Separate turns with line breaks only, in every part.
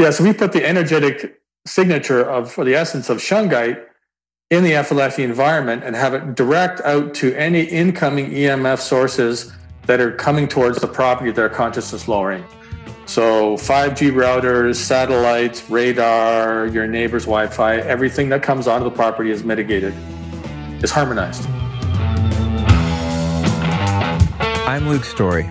Yeah, so we put the energetic signature of, or the essence of shungite in the FLFE environment and have it direct out to any incoming EMF sources that are coming towards the property that are consciousness lowering. So 5G routers, satellites, radar, your neighbor's Wi-Fi, everything that comes onto the property is mitigated, is harmonized.
I'm Luke Story.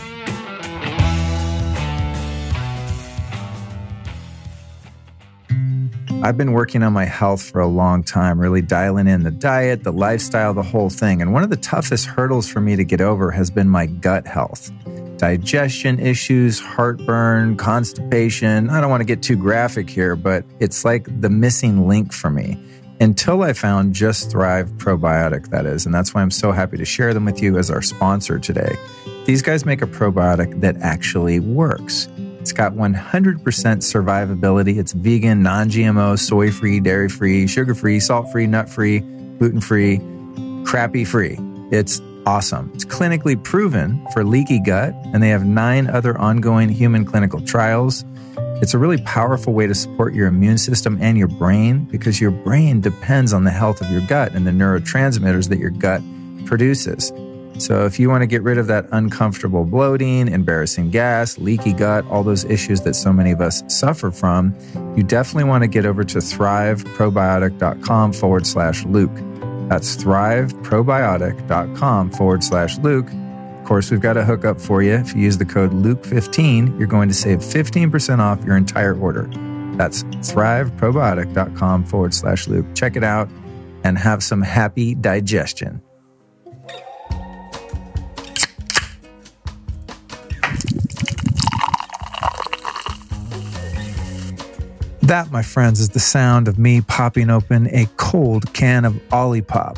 I've been working on my health for a long time, really dialing in the diet, the lifestyle, the whole thing. And one of the toughest hurdles for me to get over has been my gut health. Digestion issues, heartburn, constipation. I don't want to get too graphic here, but it's like the missing link for me until I found Just Thrive Probiotic, that is. And that's why I'm so happy to share them with you as our sponsor today. These guys make a probiotic that actually works. It's got 100% survivability. It's vegan, non GMO, soy free, dairy free, sugar free, salt free, nut free, gluten free, crappy free. It's awesome. It's clinically proven for leaky gut, and they have nine other ongoing human clinical trials. It's a really powerful way to support your immune system and your brain because your brain depends on the health of your gut and the neurotransmitters that your gut produces. So, if you want to get rid of that uncomfortable bloating, embarrassing gas, leaky gut, all those issues that so many of us suffer from, you definitely want to get over to thriveprobiotic.com forward slash Luke. That's thriveprobiotic.com forward slash Luke. Of course, we've got a hookup for you. If you use the code Luke15, you're going to save 15% off your entire order. That's thriveprobiotic.com forward slash Luke. Check it out and have some happy digestion. That, my friends, is the sound of me popping open a cold can of Olipop.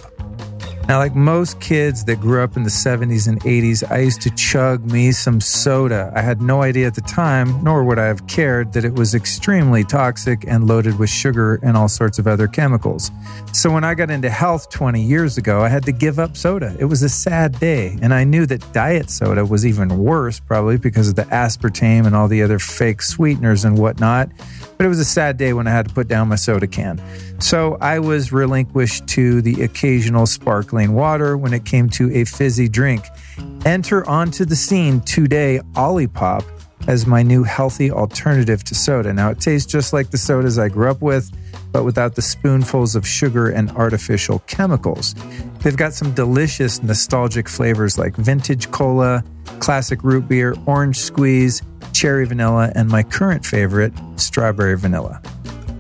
Now, like most kids that grew up in the 70s and 80s, I used to chug me some soda. I had no idea at the time, nor would I have cared, that it was extremely toxic and loaded with sugar and all sorts of other chemicals. So when I got into health 20 years ago, I had to give up soda. It was a sad day. And I knew that diet soda was even worse, probably because of the aspartame and all the other fake sweeteners and whatnot. But it was a sad day when I had to put down my soda can. So I was relinquished to the occasional sparkling water when it came to a fizzy drink. Enter onto the scene today Olipop as my new healthy alternative to soda. Now it tastes just like the sodas I grew up with, but without the spoonfuls of sugar and artificial chemicals. They've got some delicious nostalgic flavors like vintage cola, classic root beer, orange squeeze, cherry vanilla, and my current favorite, strawberry vanilla.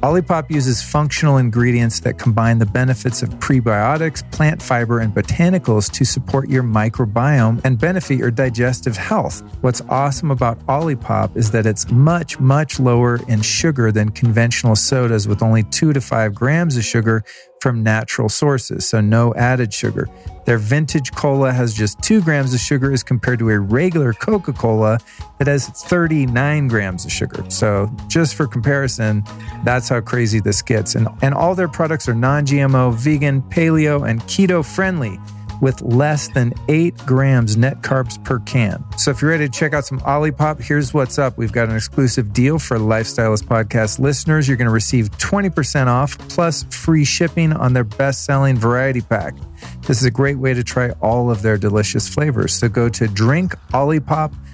Olipop uses functional ingredients that combine the benefits of prebiotics, plant fiber, and botanicals to support your microbiome and benefit your digestive health. What's awesome about Olipop is that it's much, much lower in sugar than conventional sodas with only two to five grams of sugar from natural sources, so no added sugar. Their vintage cola has just 2 grams of sugar as compared to a regular Coca Cola that has 39 grams of sugar. So, just for comparison, that's how crazy this gets. And, and all their products are non GMO, vegan, paleo, and keto friendly with less than 8 grams net carbs per can. So if you're ready to check out some Olipop, here's what's up. We've got an exclusive deal for Lifestylist Podcast listeners. You're going to receive 20% off plus free shipping on their best-selling variety pack. This is a great way to try all of their delicious flavors. So go to drinkolipop.com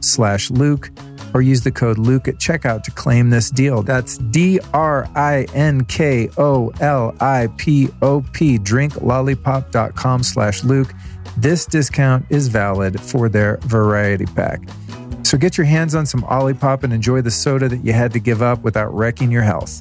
slash Luke or use the code Luke at checkout to claim this deal. That's D R I N K O L I P O P, drinkolipop.com slash Luke. This discount is valid for their variety pack. So get your hands on some Olipop and enjoy the soda that you had to give up without wrecking your health.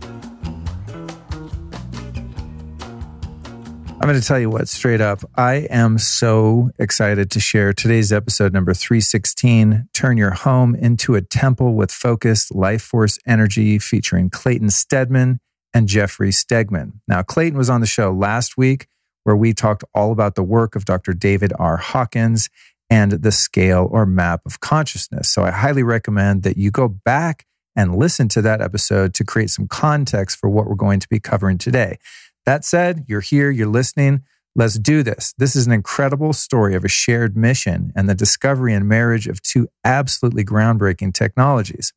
I'm going to tell you what, straight up, I am so excited to share today's episode number 316 Turn Your Home into a Temple with Focused Life Force Energy, featuring Clayten Stedmann and Jeffrey Stegman. Now, Clayten was on the show last week where we talked all about the work of Dr. David R. Hawkins and the scale or map of consciousness. So I highly recommend that you go back and listen to that episode to create some context for what we're going to be covering today. That said, you're here, you're listening. Let's do this. This is an incredible story of a shared mission and the discovery and marriage of two absolutely groundbreaking technologies.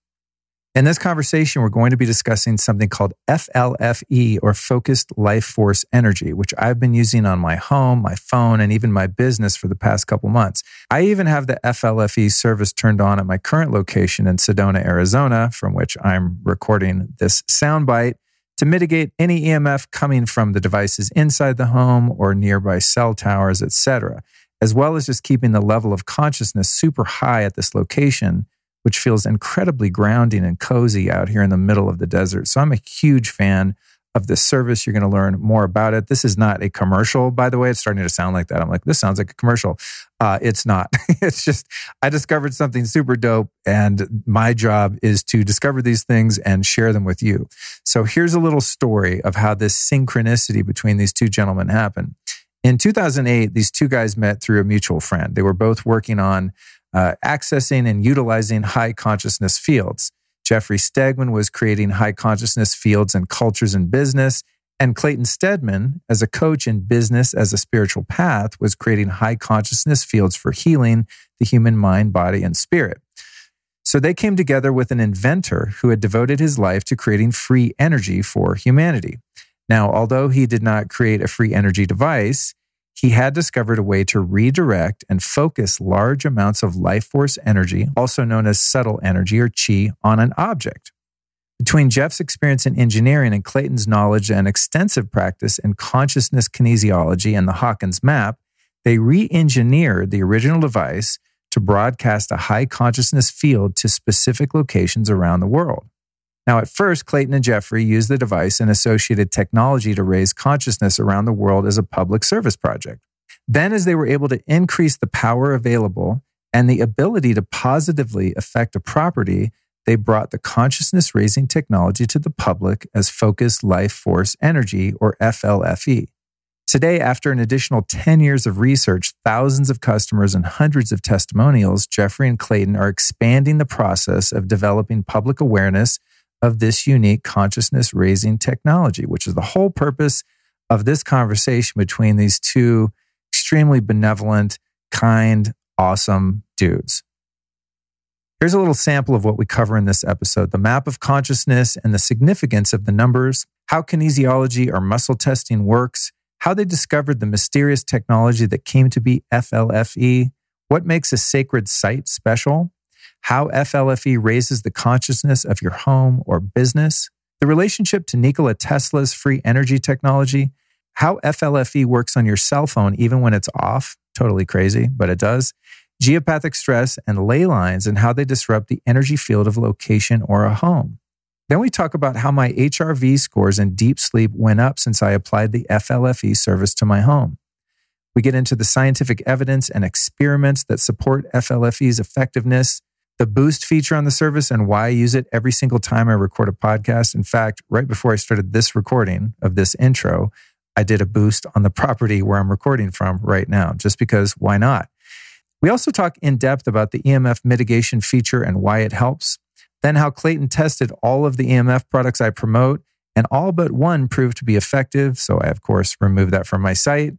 In this conversation, we're going to be discussing something called FLFE or Focused Life Force Energy, which I've been using on my home, my phone, and even my business for the past couple months. I even have the FLFE service turned on at my current location in Sedona, Arizona, from which I'm recording this soundbite to mitigate any EMF coming from the devices inside the home or nearby cell towers, etc., as well as just keeping the level of consciousness super high at this location which feels incredibly grounding and cozy out here in the middle of the desert. So I'm a huge fan of this service. You're going to learn more about it. This is not a commercial, by the way. It's starting to sound like that. I'm like, this sounds like a commercial. Uh, it's not. it's just, I discovered something super dope, and my job is to discover these things and share them with you. So here's a little story of how this synchronicity between these two gentlemen happened. In 2008, these two guys met through a mutual friend. They were both working on uh, accessing and utilizing high consciousness fields. Jeffrey Stegman was creating high consciousness fields and cultures in business. And Clayten Stedmann, as a coach in business as a spiritual path, was creating high consciousness fields for healing the human mind, body, and spirit. So they came together with an inventor who had devoted his life to creating free energy for humanity. Now, although he did not create a free energy device, he had discovered a way to redirect and focus large amounts of life force energy, also known as subtle energy or chi, on an object. Between Jeff's experience in engineering and Clayten's knowledge and extensive practice in consciousness kinesiology and the Hawkins map, they re engineered the original device to broadcast a high consciousness field to specific locations around the world. Now, at first, Clayten and Jeffrey used the device and associated technology to raise consciousness around the world as a public service project. Then, as they were able to increase the power available and the ability to positively affect a property, they brought the consciousness raising technology to the public as focused life force energy, or FLFE. Today, after an additional 10 years of research, thousands of customers, and hundreds of testimonials, Jeffrey and Clayten are expanding the process of developing public awareness of this unique consciousness raising technology, which is the whole purpose of this conversation between these two extremely benevolent, kind, awesome dudes. Here's a little sample of what we cover in this episode the map of consciousness and the significance of the numbers, how kinesiology or muscle testing works, how they discovered the mysterious technology that came to be FLFE, what makes a sacred site special, how FLFE raises the consciousness of your home or business, the relationship to Nikola Tesla's free energy technology, how FLFE works on your cell phone even when it's off, totally crazy, but it does, geopathic stress and ley lines and how they disrupt the energy field of location or a home. Then we talk about how my HRV scores and deep sleep went up since I applied the FLFE service to my home. We get into the scientific evidence and experiments that support FLFE's effectiveness the boost feature on the service and why I use it every single time I record a podcast. In fact, right before I started this recording of this intro, I did a boost on the property where I'm recording from right now, just because why not? We also talk in depth about the EMF mitigation feature and why it helps, then how Clayten tested all of the EMF products I promote, and all but one proved to be effective. So I, of course, removed that from my site.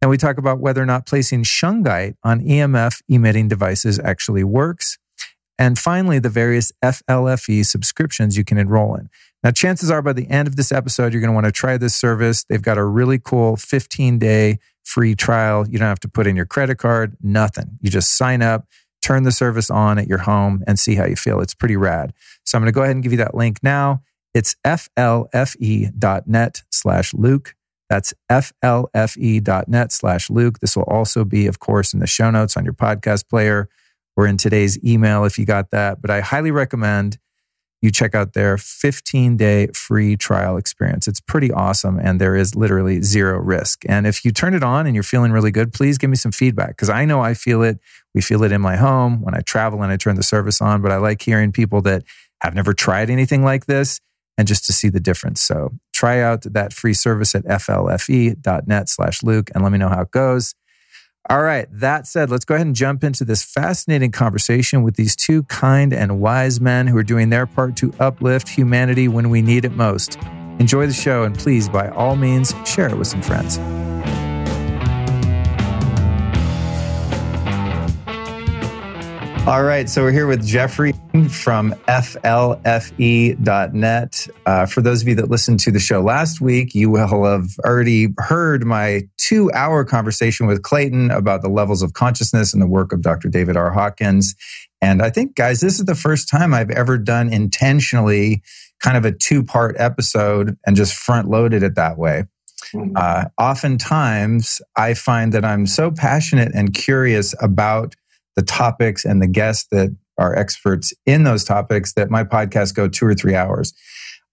And we talk about whether or not placing shungite on EMF emitting devices actually works. And finally, the various FLFE subscriptions you can enroll in. Now, chances are by the end of this episode, you're going to want to try this service. They've got a really cool 15 day free trial. You don't have to put in your credit card, nothing. You just sign up, turn the service on at your home, and see how you feel. It's pretty rad. So I'm going to go ahead and give you that link now. It's flfe.net slash Luke. That's flfe.net slash Luke. This will also be, of course, in the show notes on your podcast player or in today's email if you got that. But I highly recommend you check out their 15 day free trial experience. It's pretty awesome and there is literally zero risk. And if you turn it on and you're feeling really good, please give me some feedback because I know I feel it. We feel it in my home when I travel and I turn the service on, but I like hearing people that have never tried anything like this and just to see the difference. So try out that free service at flfe.net slash Luke and let me know how it goes. All right. That said, let's go ahead and jump into this fascinating conversation with these two kind and wise men who are doing their part to uplift humanity when we need it most. Enjoy the show and please, by all means, share it with some friends. All right, so we're here with Jeffrey from FLFE.net. Uh, for those of you that listened to the show last week, you will have already heard my two hour conversation with Clayten about the levels of consciousness and the work of Dr. David R. Hawkins. And I think, guys, this is the first time I've ever done intentionally kind of a two part episode and just front loaded it that way. Mm-hmm. Uh, oftentimes, I find that I'm so passionate and curious about the topics and the guests that are experts in those topics that my podcast go two or three hours.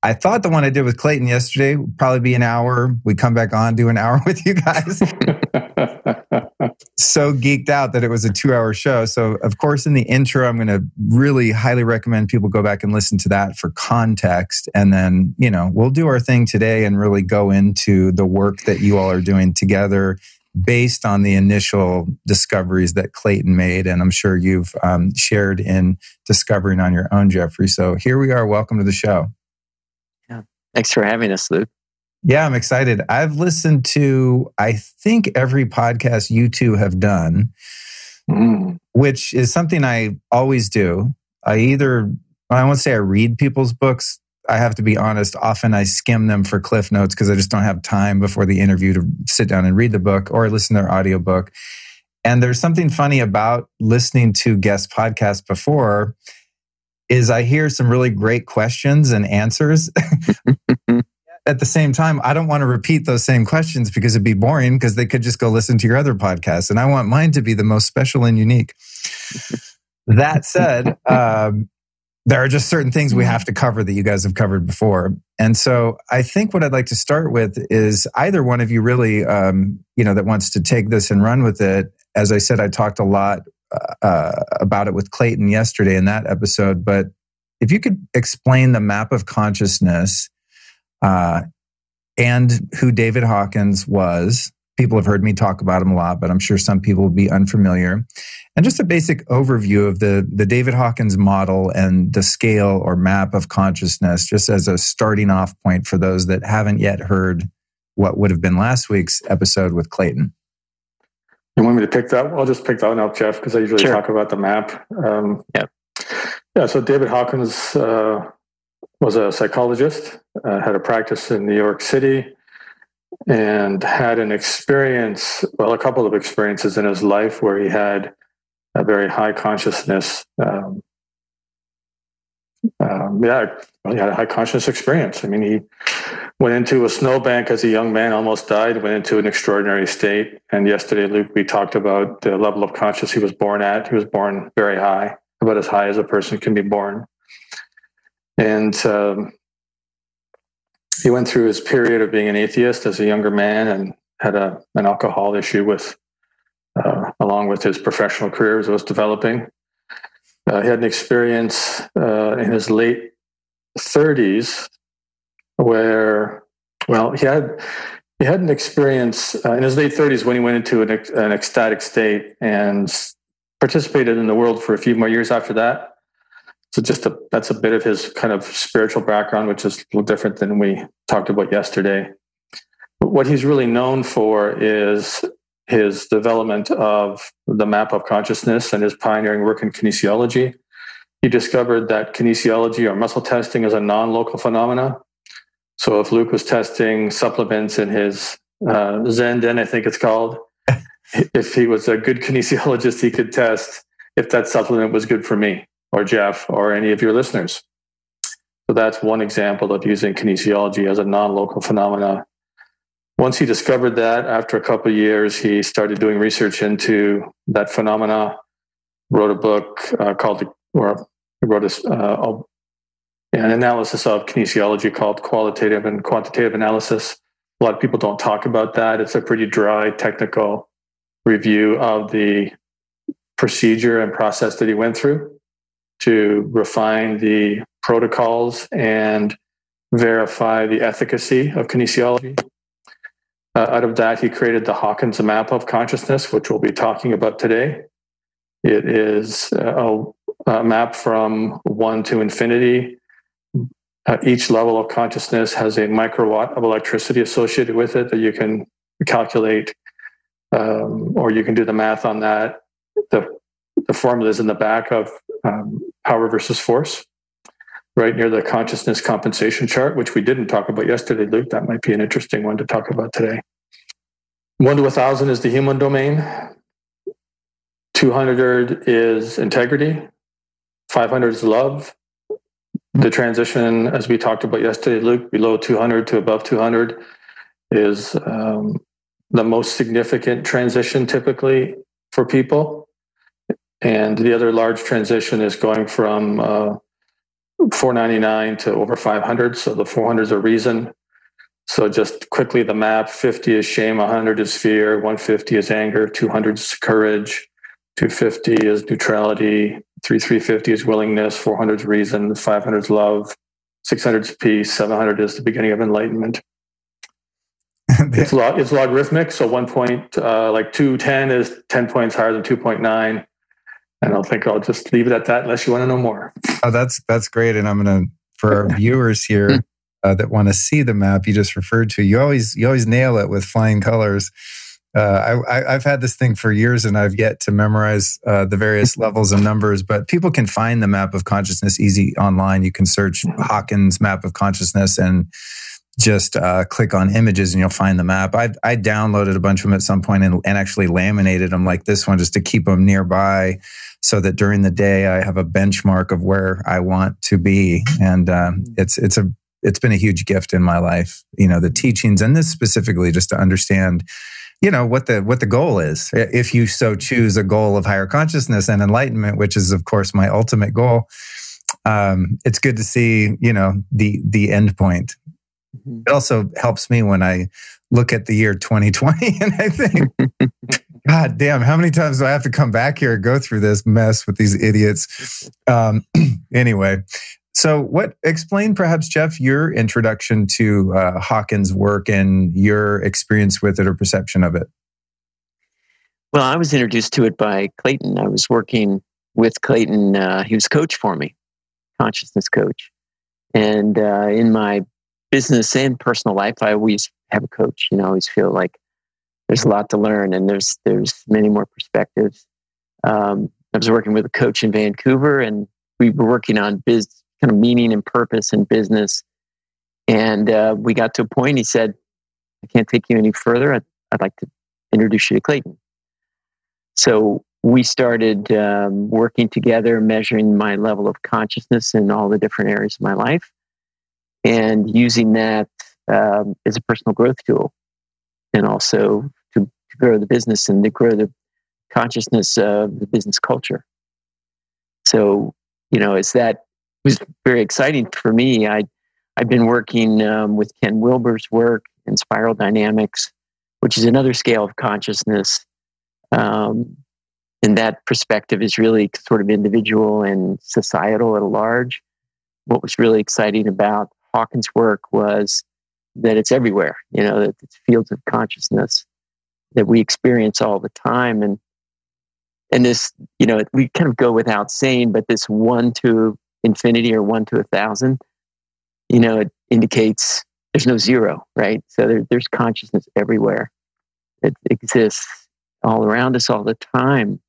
I thought the one I did with Clayten yesterday would probably be an hour. We come back on, do an hour with you guys. so geeked out that it was a two hour show. So, of course, in the intro, I'm going to really highly recommend people go back and listen to that for context. And then, you know, we'll do our thing today and really go into the work that you all are doing together based on the initial discoveries that Clayten made. And I'm sure you've um, shared in discovering on your own, Jeffrey. So here we are. Welcome to the show.
Yeah. Thanks for having us, Luke.
Yeah, I'm excited. I've listened to, I think, every podcast you two have done, mm. which is something I always do. I either, I won't say I read people's books I have to be honest, often I skim them for cliff notes because I just don't have time before the interview to sit down and read the book or listen to their audiobook. And there's something funny about listening to guest podcasts before is I hear some really great questions and answers. At the same time, I don't want to repeat those same questions because it'd be boring because they could just go listen to your other podcasts. And I want mine to be the most special and unique. that said, um, there are just certain things we mm-hmm. have to cover that you guys have covered before. And so I think what I'd like to start with is either one of you really, um, you know, that wants to take this and run with it. As I said, I talked a lot uh, about it with Clayten yesterday in that episode. But if you could explain the map of consciousness uh, and who David Hawkins was, people have heard me talk about him a lot, but I'm sure some people will be unfamiliar. And just a basic overview of the, the David Hawkins model and the scale or map of consciousness, just as a starting off point for those that haven't yet heard what would have been last week's episode with Clayten.
You want me to pick that? I'll just pick that one up, Jeff, because I usually sure. talk about the map. Um, yeah. Yeah. So David Hawkins uh, was a psychologist, uh, had a practice in New York City, and had an experience, well, a couple of experiences in his life where he had a very high consciousness. Um, um, yeah, he had a high conscious experience. I mean, he went into a snowbank as a young man, almost died, went into an extraordinary state. And yesterday, Luke, we talked about the level of conscious he was born at. He was born very high, about as high as a person can be born. And um, he went through his period of being an atheist as a younger man and had a, an alcohol issue with uh, along with his professional career as it was developing. Uh, he had an experience uh, in his late 30s where, well, he had he had an experience uh, in his late 30s when he went into an, an ecstatic state and participated in the world for a few more years after that. So just a, that's a bit of his kind of spiritual background, which is a little different than we talked about yesterday. But what he's really known for is his development of the map of consciousness and his pioneering work in kinesiology. He discovered that kinesiology or muscle testing is a non-local phenomena. So if Luke was testing supplements in his uh, Zen Den, I think it's called, if he was a good kinesiologist, he could test if that supplement was good for me or Jeff or any of your listeners. So that's one example of using kinesiology as a non-local phenomena. Once he discovered that, after a couple of years, he started doing research into that phenomena. Wrote a book uh, called, or wrote a, uh, an analysis of kinesiology called Qualitative and Quantitative Analysis. A lot of people don't talk about that. It's a pretty dry technical review of the procedure and process that he went through to refine the protocols and verify the efficacy of kinesiology. Uh, out of that, he created the Hawkins map of consciousness, which we'll be talking about today. It is a, a map from one to infinity. Uh, each level of consciousness has a microwatt of electricity associated with it that you can calculate, um, or you can do the math on that. The, the formula is in the back of um, power versus force right near the consciousness compensation chart, which we didn't talk about yesterday, Luke. That might be an interesting one to talk about today. One to a thousand is the human domain. 200 is integrity. 500 is love. The transition, as we talked about yesterday, Luke, below 200 to above 200 is um, the most significant transition typically for people. And the other large transition is going from uh, 499 to over 500. So the 400 is a reason. So just quickly, the map 50 is shame, 100 is fear, 150 is anger, 200 is courage, 250 is neutrality, 3350 is willingness, 400 is reason, 500 is love, 600 is peace, 700 is the beginning of enlightenment. it's, log, it's logarithmic. So one point, uh, like 210 is 10 points higher than 2.9 and I think I'll just leave it at that unless you want to know more.
Oh, that's that's great. And I'm going to for our viewers here uh, that want to see the map you just referred to. You always you always nail it with flying colors. Uh, I, have had this thing for years, and I've yet to memorize uh, the various levels and numbers. But people can find the map of consciousness easy online. You can search Hawkins map of consciousness and just uh, click on images and you'll find the map. I, I downloaded a bunch of them at some point and, and actually laminated them like this one just to keep them nearby so that during the day I have a benchmark of where I want to be. And uh, it's it's a it's been a huge gift in my life. You know, the teachings and this specifically just to understand you know what the what the goal is if you so choose a goal of higher consciousness and enlightenment which is of course my ultimate goal um, it's good to see you know the the end point Mm-hmm. It also helps me when I look at the year 2020 and I think, God damn, how many times do I have to come back here and go through this mess with these idiots? Um, anyway, so what, explain perhaps, Jeff, your introduction to uh, Hawkins' work and your experience with it or perception of it.
Well, I was introduced to it by Clayten. I was working with Clayten. Uh, he was coach for me, consciousness coach. And uh, in my business and personal life, I always have a coach. You know, I always feel like there's a lot to learn, and there's there's many more perspectives. Um, I was working with a coach in Vancouver, and we were working on biz kind of meaning and purpose in business. And uh, we got to a point. He said, "I can't take you any further. I'd, I'd like to introduce you to Clayten." So we started um, working together, measuring my level of consciousness in all the different areas of my life and using that um, as a personal growth tool and also to, to, grow the business and to grow the consciousness of the business culture. So, you know, as that was very exciting for me. I, I've been working um, with Ken Wilber's work in spiral dynamics, which is another scale of consciousness. Um, and that perspective is really sort of individual and societal at large. What was really exciting about Hawkins' work was that it's everywhere, you know, that it's fields of consciousness that we experience all the time. And and this, you know, we kind of go without saying, but this one to infinity or one to a thousand, you know, it indicates there's no zero, right? So there, there's consciousness everywhere. It exists all around us all the time.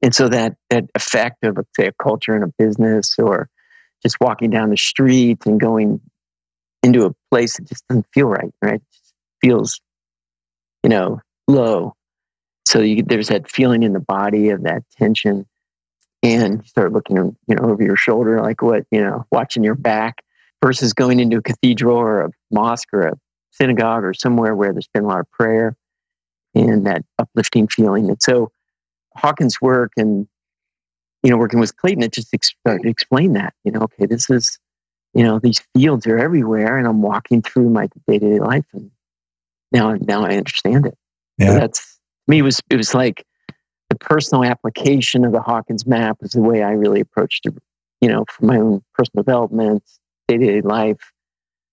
And so that that effect of, say, a culture and a business or just walking down the street and going into a place that just doesn't feel right, right? Feels, you know, low. So you, there's that feeling in the body of that tension. And you start looking, you know, over your shoulder, like what, you know, watching your back versus going into a cathedral or a mosque or a synagogue or somewhere where there's been a lot of prayer and that uplifting feeling. And so Hawkins' work and you know, working with Clayten, it just ex- explain that, you know, okay, this is, you know, these fields are everywhere and I'm walking through my day to day life and now, now I understand it. Yeah. So that's, me, it was, it was like the personal application of the Hawkins map is the way I really approached it, you know, for my own personal development, day to day life,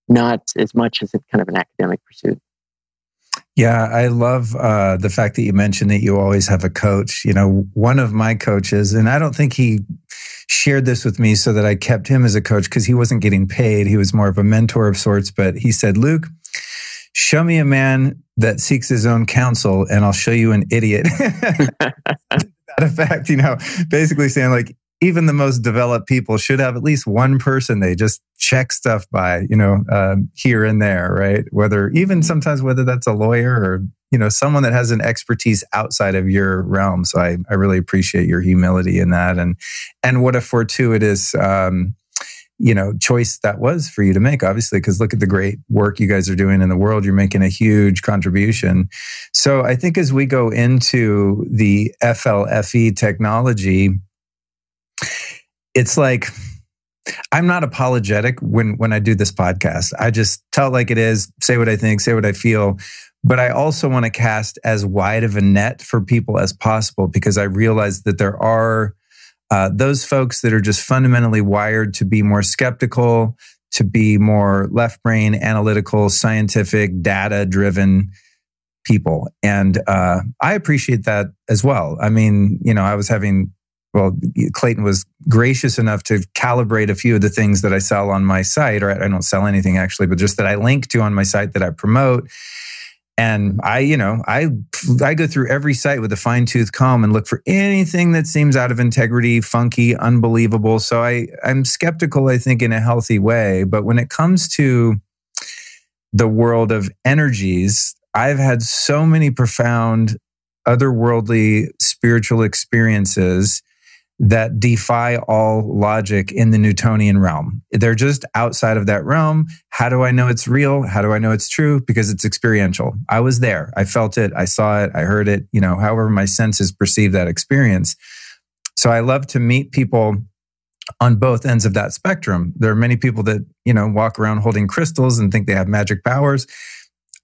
not as much as it's kind of an academic pursuit.
Yeah, I love uh, the fact that you mentioned that you always have a coach. You know, one of my coaches, and I don't think he shared this with me so that I kept him as a coach because he wasn't getting paid. He was more of a mentor of sorts. But he said, Luke, show me a man that seeks his own counsel and I'll show you an idiot. that effect, you know, basically saying like, even the most developed people should have at least one person they just check stuff by, you know, uh, here and there, right? Whether even sometimes whether that's a lawyer or you know someone that has an expertise outside of your realm. So I I really appreciate your humility in that, and and what a fortuitous. Um, you know choice that was for you to make obviously because look at the great work you guys are doing in the world you're making a huge contribution so i think as we go into the flfe technology it's like I'm not apologetic when when I do this podcast. I just tell it like it is, say what I think, say what I feel. But I also want to cast as wide of a net for people as possible because I realize that there are uh, those folks that are just fundamentally wired to be more skeptical, to be more left brain, analytical, scientific, data driven people. And uh, I appreciate that as well. I mean, you know, I was having well, Clayten was gracious enough to calibrate a few of the things that I sell on my site, or I don't sell anything actually, but just that I link to on my site that I promote. And I, you know, I I go through every site with a fine tooth comb and look for anything that seems out of integrity, funky, unbelievable. So I I'm skeptical, I think, in a healthy way. But when it comes to the world of energies, I've had so many profound otherworldly spiritual experiences that defy all logic in the Newtonian realm. They're just outside of that realm. How do I know it's real? How do I know it's true? Because it's experiential. I was there. I felt it. I saw it. I heard it. You know, however my senses perceive that experience. So I love to meet people on both ends of that spectrum. There are many people that, you know, walk around holding crystals and think they have magic powers.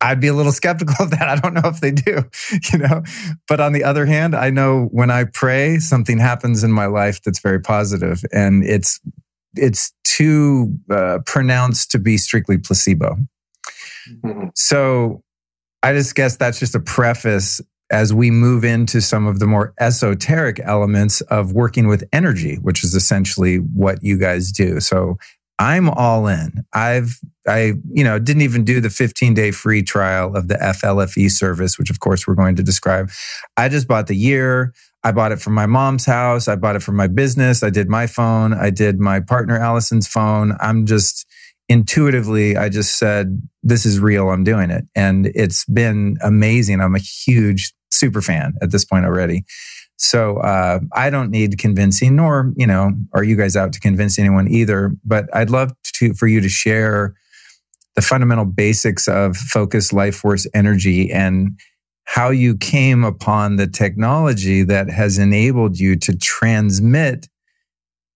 I'd be a little skeptical of that. I don't know if they do, you know. But on the other hand, I know when I pray, something happens in my life that's very positive, and it's it's too uh, pronounced to be strictly placebo. Mm-hmm. So I just guess that's just a preface as we move into some of the more esoteric elements of working with energy, which is essentially what you guys do. So I'm all in. I've, I, you know, didn't even do the 15 day free trial of the FLFE service, which of course we're going to describe. I just bought the year. I bought it from my mom's house. I bought it from my business. I did my phone. I did my partner Allison's phone. I'm just intuitively, I just said, this is real. I'm doing it. And it's been amazing. I'm a huge super fan at this point already. So uh, I don't need convincing, nor you know, are you guys out to convince anyone either. But I'd love to for you to share the fundamental basics of focus, life force energy and how you came upon the technology that has enabled you to transmit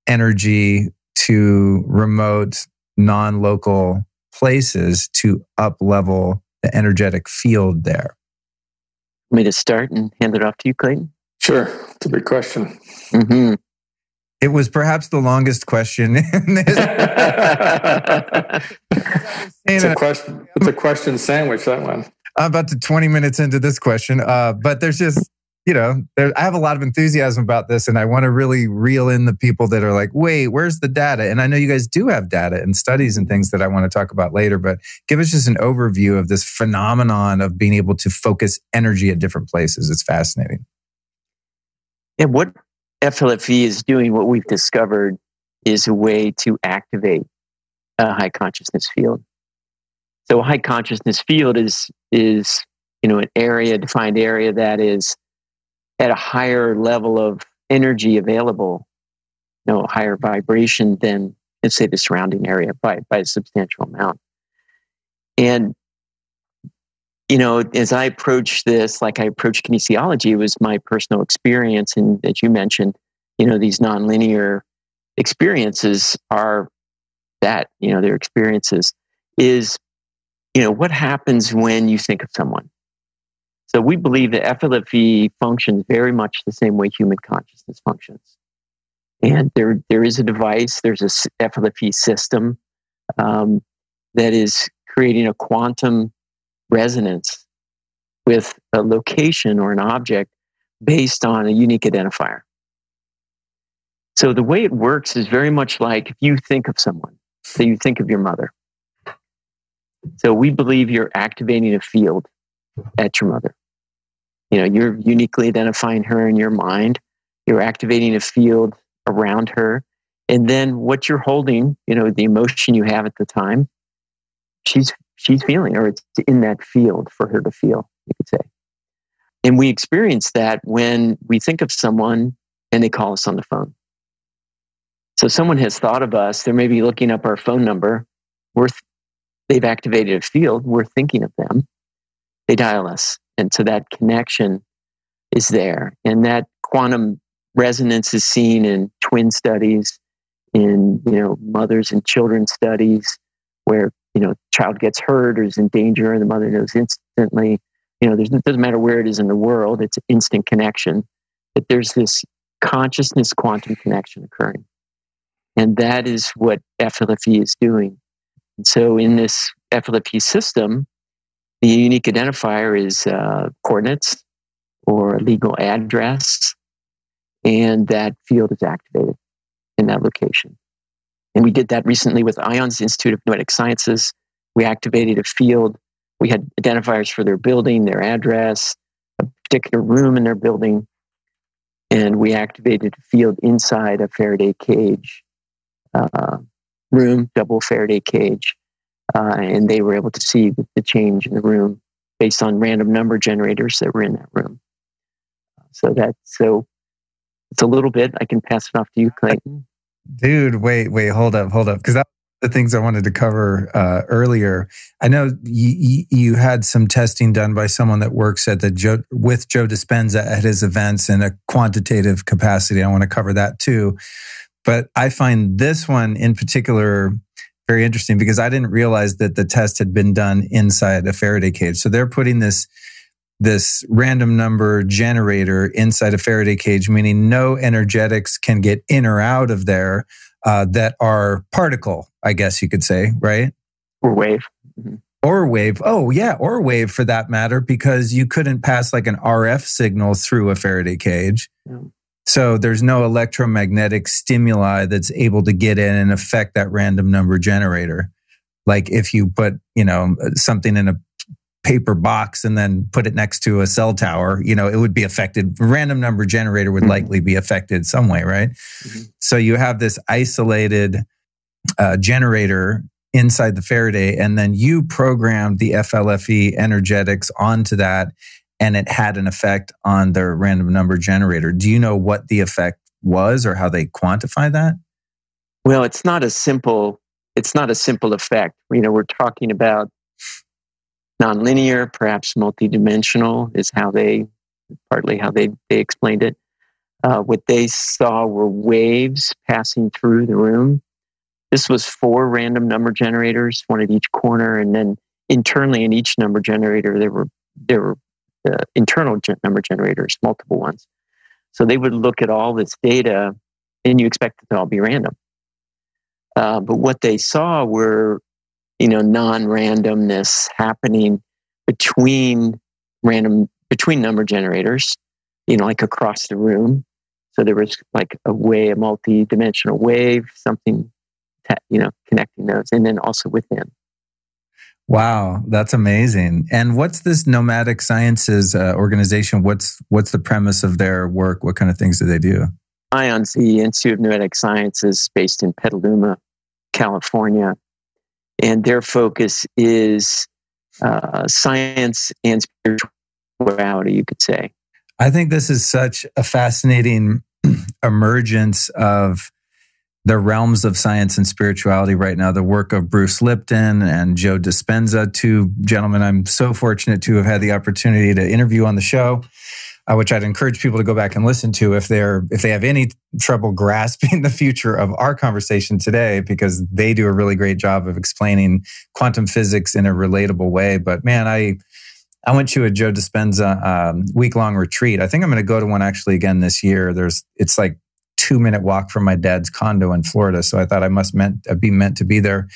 energy to remote, non-local places to up level the energetic field there.
Me to start and hand it off to you, Clayten.
Sure. It's a big question.
Mm-hmm. It was perhaps the longest question. in this. it's
a question. It's a question sandwich. That one.
I'm about to 20 minutes into this question, uh, but there's just you know, there, I have a lot of enthusiasm about this, and I want to really reel in the people that are like, "Wait, where's the data?" And I know you guys do have data and studies and things that I want to talk about later, but give us just an overview of this phenomenon of being able to focus energy at different places. It's fascinating.
And what FLFE is doing, what we've discovered, is a way to activate a high consciousness field. So a high consciousness field is is you know an area, defined area that is at a higher level of energy available, you know, higher vibration than let's say the surrounding area by by a substantial amount. And you know, as I approach this, like I approach kinesiology, it was my personal experience. And that you mentioned, you know, these nonlinear experiences are that, you know, their experiences is, you know, what happens when you think of someone? So we believe that FLFE functions very much the same way human consciousness functions. And there, there is a device, there's a FLFE system um, that is creating a quantum resonance with a location or an object based on a unique identifier. So the way it works is very much like if you think of someone, so you think of your mother. So we believe you're activating a field at your mother. You know, you're uniquely identifying her in your mind. You're activating a field around her. And then what you're holding, you know, the emotion you have at the time, she's she's feeling, or it's in that field for her to feel, you could say. And we experience that when we think of someone and they call us on the phone. So someone has thought of us, they're maybe looking up our phone number. We're th- they've activated a field, we're thinking of them. They dial us. And so that connection is there. And that quantum resonance is seen in twin studies, in you know, mothers and children studies, where you know, child gets hurt or is in danger, and the mother knows instantly. You know, it doesn't matter where it is in the world; it's instant connection. That there's this consciousness quantum connection occurring, and that is what FLFE is doing. And so, in this FLFE system, the unique identifier is uh, coordinates or legal address, and that field is activated in that location. And we did that recently with IONS Institute of Noetic Sciences. We activated a field. We had identifiers for their building, their address, a particular room in their building. And we activated a field inside a Faraday cage uh, room, double Faraday cage. Uh, and they were able to see the, the change in the room based on random number generators that were in that room. So that so it's a little bit. I can pass it off to you, Clayten.
Dude, wait, wait, hold up, hold up. Because that the things I wanted to cover uh, earlier. I know you, you had some testing done by someone that works at the Joe, with Joe Dispenza at his events in a quantitative capacity. I want to cover that too. But I find this one in particular very interesting because I didn't realize that the test had been done inside a Faraday cage. So they're putting this this random number generator inside a Faraday cage, meaning no energetics can get in or out of there uh, that are particle, I guess you could say, right?
Or wave.
Mm-hmm. Or wave. Oh, yeah, or wave for that matter, because you couldn't pass like an RF signal through a Faraday cage. Yeah. So there's no electromagnetic stimuli that's able to get in and affect that random number generator. Like if you put, you know, something in a paper box and then put it next to a cell tower, you know, it would be affected. Random number generator would mm-hmm. likely be affected some way, right? Mm-hmm. So you have this isolated uh, generator inside the Faraday, and then you programmed the FLFE energetics onto that, and it had an effect on the random number generator. Do you know what the effect was or how they quantify that?
Well, it's not a simple. It's not a simple effect. You know, we're talking about nonlinear, perhaps multidimensional is how they partly how they, they explained it. Uh, what they saw were waves passing through the room. This was four random number generators, one at each corner, and then internally in each number generator there were there were uh, internal number generators, multiple ones. So they would look at all this data, and you expect it to all be random. Uh, but what they saw were you know non-randomness happening between random between number generators you know like across the room. So there was like a way a multi-dimensional wave something you know connecting those and then also within.
Wow that's amazing. And what's this noetic sciences uh, organization? What's what's the premise of their work? What kind of things do they do?
Ions the institute of noetic sciences based in petaluma california and their focus is uh, science and spirituality, you could say.
I think this is such a fascinating emergence of the realms of science and spirituality right now. The work of Bruce Lipton and Joe Dispenza, two gentlemen I'm so fortunate to have had the opportunity to interview on the show uh, which I'd encourage people to go back and listen to if they're if they have any trouble grasping the future of our conversation today, because they do a really great job of explaining quantum physics in a relatable way. But man, I I went to a Joe Dispenza um, week long retreat. I think I'm going to go to one actually again this year. There's it's like two minute walk from my dad's condo in Florida, so I thought I must meant be meant to be there.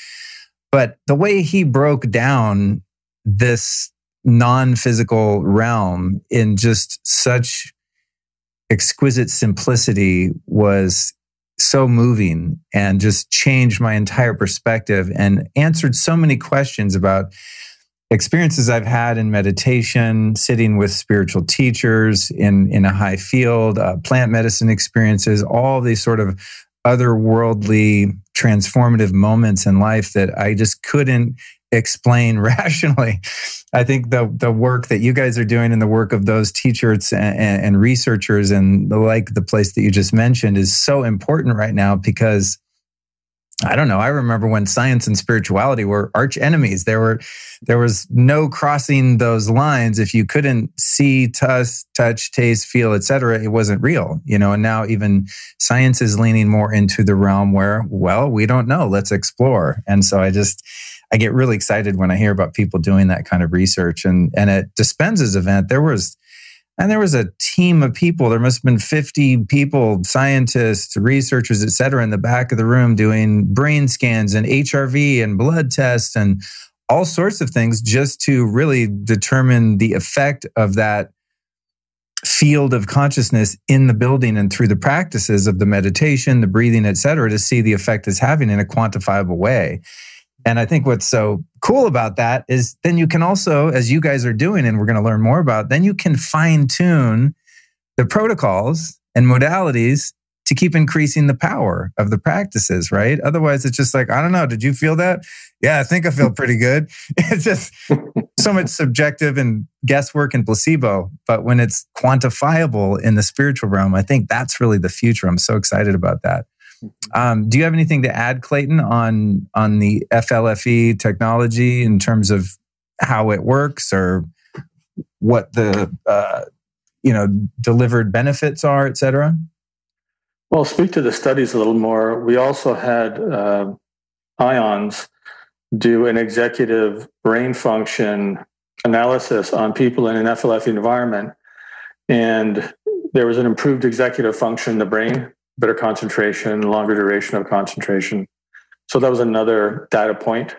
But the way he broke down this non-physical realm in just such exquisite simplicity was so moving and just changed my entire perspective and answered so many questions about experiences I've had in meditation, sitting with spiritual teachers in, in a high field, uh, plant medicine experiences, all these sort of otherworldly transformative moments in life that I just couldn't explain rationally. I think the the work that you guys are doing and the work of those teachers and, and, researchers and the like the place that you just mentioned is so important right now because I don't know. I remember when science and spirituality were arch enemies. There were there was no crossing those lines. If you couldn't see, touch, touch, taste, feel, etc., it wasn't real. You know. And now even science is leaning more into the realm where, well, we don't know. Let's explore. And so I just I get really excited when I hear about people doing that kind of research. And and at Dispenza's event, there was and there was a team of people. There must have been 50 people, scientists, researchers, et cetera, in the back of the room doing brain scans and HRV and blood tests and all sorts of things just to really determine the effect of that field of consciousness in the building and through the practices of the meditation, the breathing, et cetera, to see the effect it's having in a quantifiable way. And I think what's so cool about that is then you can also, as you guys are doing, and we're going to learn more about, then you can fine tune the protocols and modalities to keep increasing the power of the practices, right? Otherwise, it's just like, I don't know, did you feel that? Yeah, I think I feel pretty good. It's just so much subjective and guesswork and placebo. But when it's quantifiable in the spiritual realm, I think that's really the future. I'm so excited about that. Um, do you have anything to add, Clayten, on on the FLFE technology in terms of how it works or what the uh, you know delivered benefits are, et cetera?
Well, speak to the studies a little more. We also had uh, IONS do an executive brain function analysis on people in an FLFE environment, and there was an improved executive function in the brain better concentration, longer duration of concentration. So that was another data point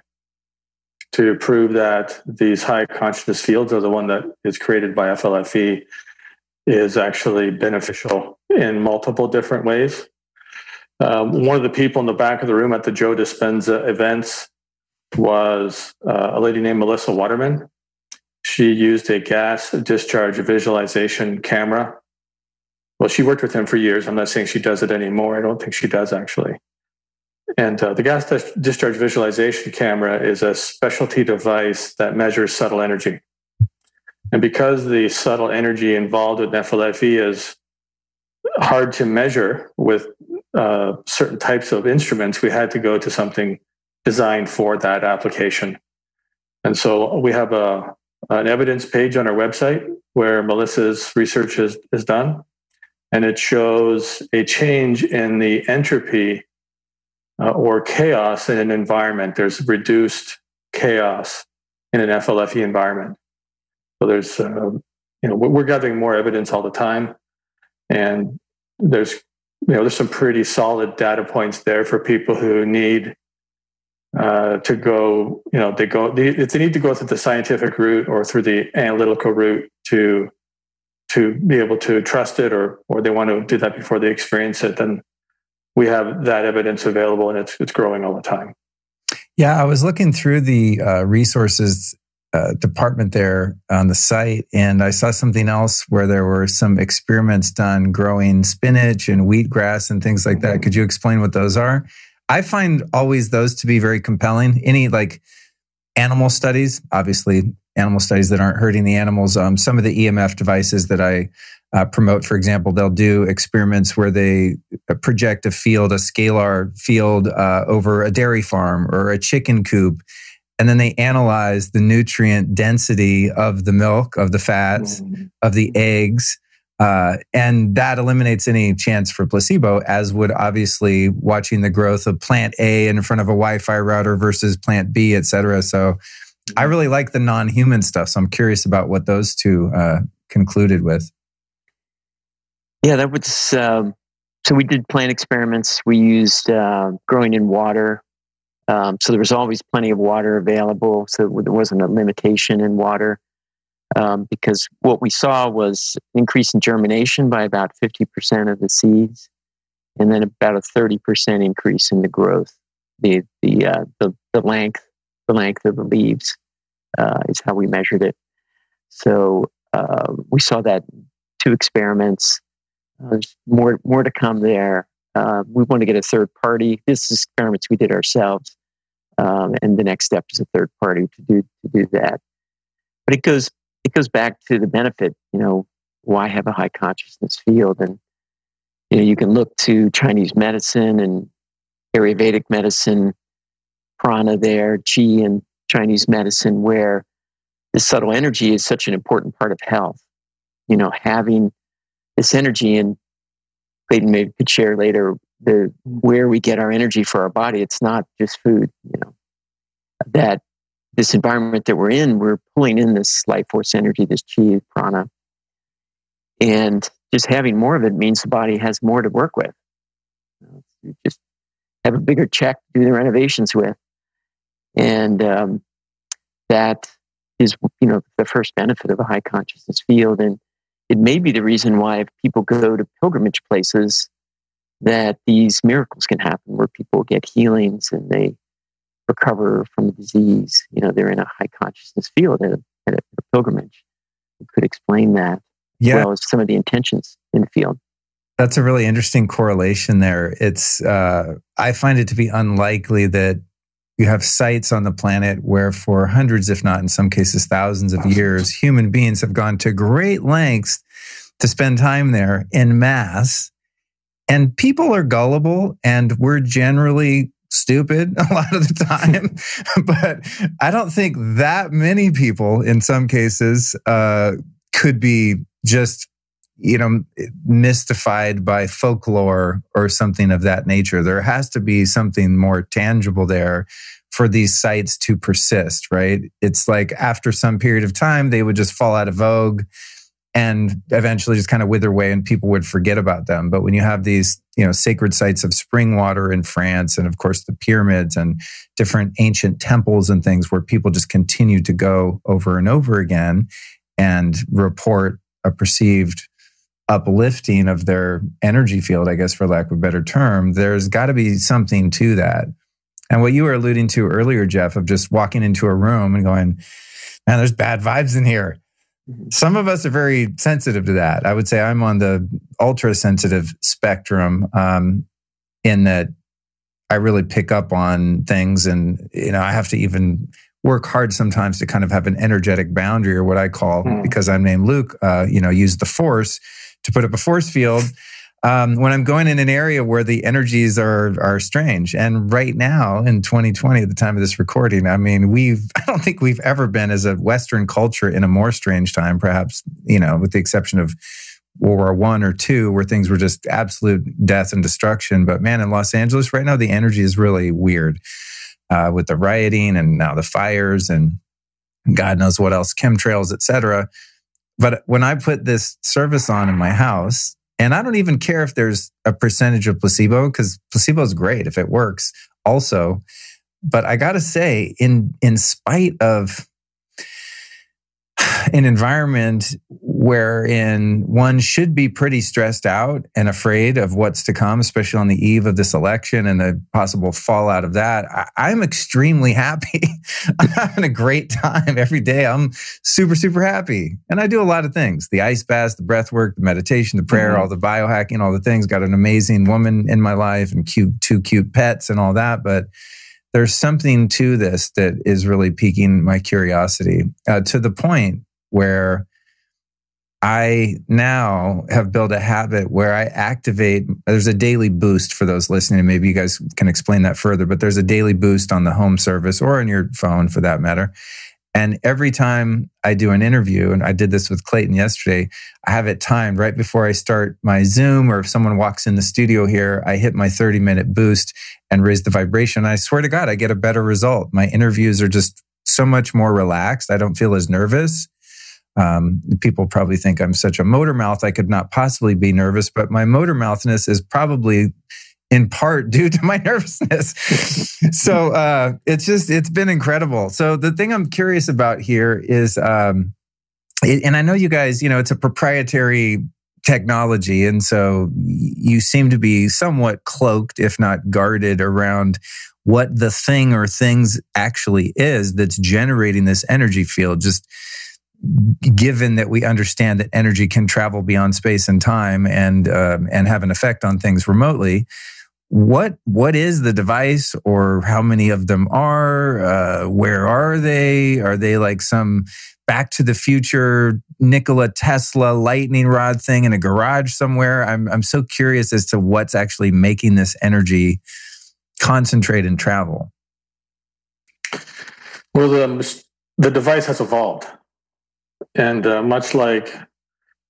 to prove that these high consciousness fields are the one that is created by FLFE is actually beneficial in multiple different ways. Um, one of the people in the back of the room at the Joe Dispenza events was uh, a lady named Melissa Waterman. She used a gas discharge visualization camera well, she worked with him for years. I'm not saying she does it anymore. I don't think she does actually. And uh, the gas discharge visualization camera is a specialty device that measures subtle energy. And because the subtle energy involved with FLFE is hard to measure with uh, certain types of instruments, we had to go to something designed for that application. And so we have a, an evidence page on our website where Melissa's research is, is done and it shows a change in the entropy uh, or chaos in an environment. There's reduced chaos in an FLFE environment. So there's, uh, you know, we're gathering more evidence all the time, and there's, you know, there's some pretty solid data points there for people who need uh, to go. You know, they go. They, they need to go through the scientific route or through the analytical route to to be able to trust it or or they want to do that before they experience it then we have that evidence available and it's it's growing all the time.
Yeah i was looking through the uh, resources uh, department there on the site and i saw something else where there were some experiments done growing spinach and wheatgrass and things like that. Could you explain what those are? I find always those to be very compelling. Any like animal studies obviously animal studies that aren't hurting the animals. Um, some of the EMF devices that I uh, promote, for example, they'll do experiments where they uh, project a field, a scalar field uh, over a dairy farm or a chicken coop. And then they analyze the nutrient density of the milk, of the fats, mm-hmm. of the eggs. Uh, and that eliminates any chance for placebo, as would obviously watching the growth of plant A in front of a Wi Fi router versus plant B, et cetera. So I really like the non human stuff. So I'm curious about what those two uh, concluded with.
Yeah, that was. Um, so we did plant experiments. We used uh, growing in water. Um, so there was always plenty of water available. So there wasn't a limitation in water. um, because what we saw was increase in germination by about 50% of the seeds, and then about a 30% increase in the growth, the the uh, the, the length the length of the leaves uh, is how we measured it. So uh, we saw that two experiments. Uh, there's more more to come there. Uh, we want to get a third party. This is experiments we did ourselves, um, and the next step is a third party to do to do that. But it goes it goes back to the benefit. You know, why have a high consciousness field? And you know, you can look to Chinese medicine and Ayurvedic medicine, prana there, qi in Chinese medicine, where the subtle energy is such an important part of health. You know, having this energy, and Clayten maybe could share later the where we get our energy for our body. It's not just food. You know, that this environment that we're in, we're pulling in this life force energy, this chi, prana, and just having more of it means the body has more to work with. You just have a bigger check to do the renovations with, and um, that is you know the first benefit of a high consciousness field. And it may be the reason why if people go to pilgrimage places that these miracles can happen where people get healings and they recover from a disease. You know they're in a high consciousness field at a, at a pilgrimage. You could explain that yeah. as well as some of the intentions in the field.
That's a really interesting correlation there. It's uh, i find it to be unlikely that you have sites on the planet where for hundreds, if not in some cases thousands of years, human beings have gone to great lengths to spend time there in mass. And people are gullible and we're generally stupid a lot of the time. but I don't think that many people in some cases uh, could be just you know mystified by folklore or something of that nature there has to be something more tangible there for these sites to persist, right? It's like after some period of time, they would just fall out of vogue and eventually just kind of wither away and people would forget about them. But when you have these, you know, sacred sites of spring water in France and of course the pyramids and different ancient temples and things where people just continue to go over and over again and report a perceived uplifting of their energy field, I guess, for lack of a better term, there's got to be something to that. And what you were alluding to earlier, Jeff, of just walking into a room and going, man, there's bad vibes in here. Mm-hmm. Some of us are very sensitive to that. I would say I'm on the ultra sensitive spectrum um, in that I really pick up on things and, you know, I have to even work hard sometimes to kind of have an energetic boundary or what I call, mm. because I'm named Luke, uh, you know, use the force to put up a force field um, when I'm going in an area where the energies are are strange. And right now in 2020, at the time of this recording, I mean, we've I don't think we've ever been as a Western culture in a more strange time, perhaps, you know, with the exception of World War One or two, where things were just absolute death and destruction. But man, in Los Angeles right now, the energy is really weird uh, with the rioting and now the fires and God knows what else, chemtrails, etc. But when I put this service on in my house, and I don't even care if there's a percentage of placebo because placebo is great if it works also. But I got to say, in, in spite of an environment wherein one should be pretty stressed out and afraid of what's to come, especially on the eve of this election and the possible fallout of that. I, am extremely happy. I'm having a great time every day. I'm super, super happy. And I do a lot of things the ice baths, the breath work, the meditation, the prayer, mm-hmm. all the biohacking, all the things. Got an amazing woman in my life and cute, two cute pets and all that. But there's something to this that is really piquing my curiosity uh, to the point where I now have built a habit where I activate. There's a daily boost for those listening. Maybe you guys can explain that further, but there's a daily boost on the home service or on your phone for that matter. And every time I do an interview, and I did this with Clayten yesterday, I have it timed right before I start my Zoom, or if someone walks in the studio here, I hit my 30 minute boost and raise the vibration. I swear to God, I get a better result. My interviews are just so much more relaxed. I don't feel as nervous. Um, people probably think I'm such a motor mouth, I could not possibly be nervous, but my motor mouthness is probably in part due to my nervousness. so uh, it's just, it's been incredible. So the thing I'm curious about here is um, it, and I know you guys, you know, it's a proprietary technology. And so you seem to be somewhat cloaked, if not guarded around what the thing or things actually is that's generating this energy field. Just given that we understand that energy can travel beyond space and time and um, and have an effect on things remotely what what is the device or how many of them are uh, where are they? Are they like some back to the future nikola tesla lightning rod thing in a garage somewhere? I'm i'm so curious as to what's actually making this energy concentrate and travel.
Well the the device has evolved and uh, much like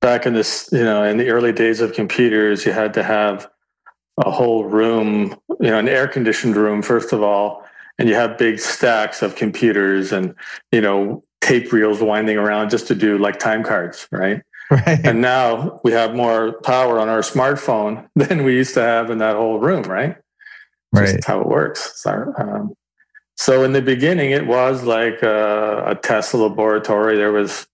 back in this you know in the early days of computers you had to have a whole room, you know, an air conditioned room, first of all, and you have big stacks of computers and, you know, tape reels winding around just to do like time cards, right? Right. And now we have more power on our smartphone than we used to have in that whole room, right? Right. Just how it works. So, um, so in the beginning, it was like a, a Tesla laboratory. There was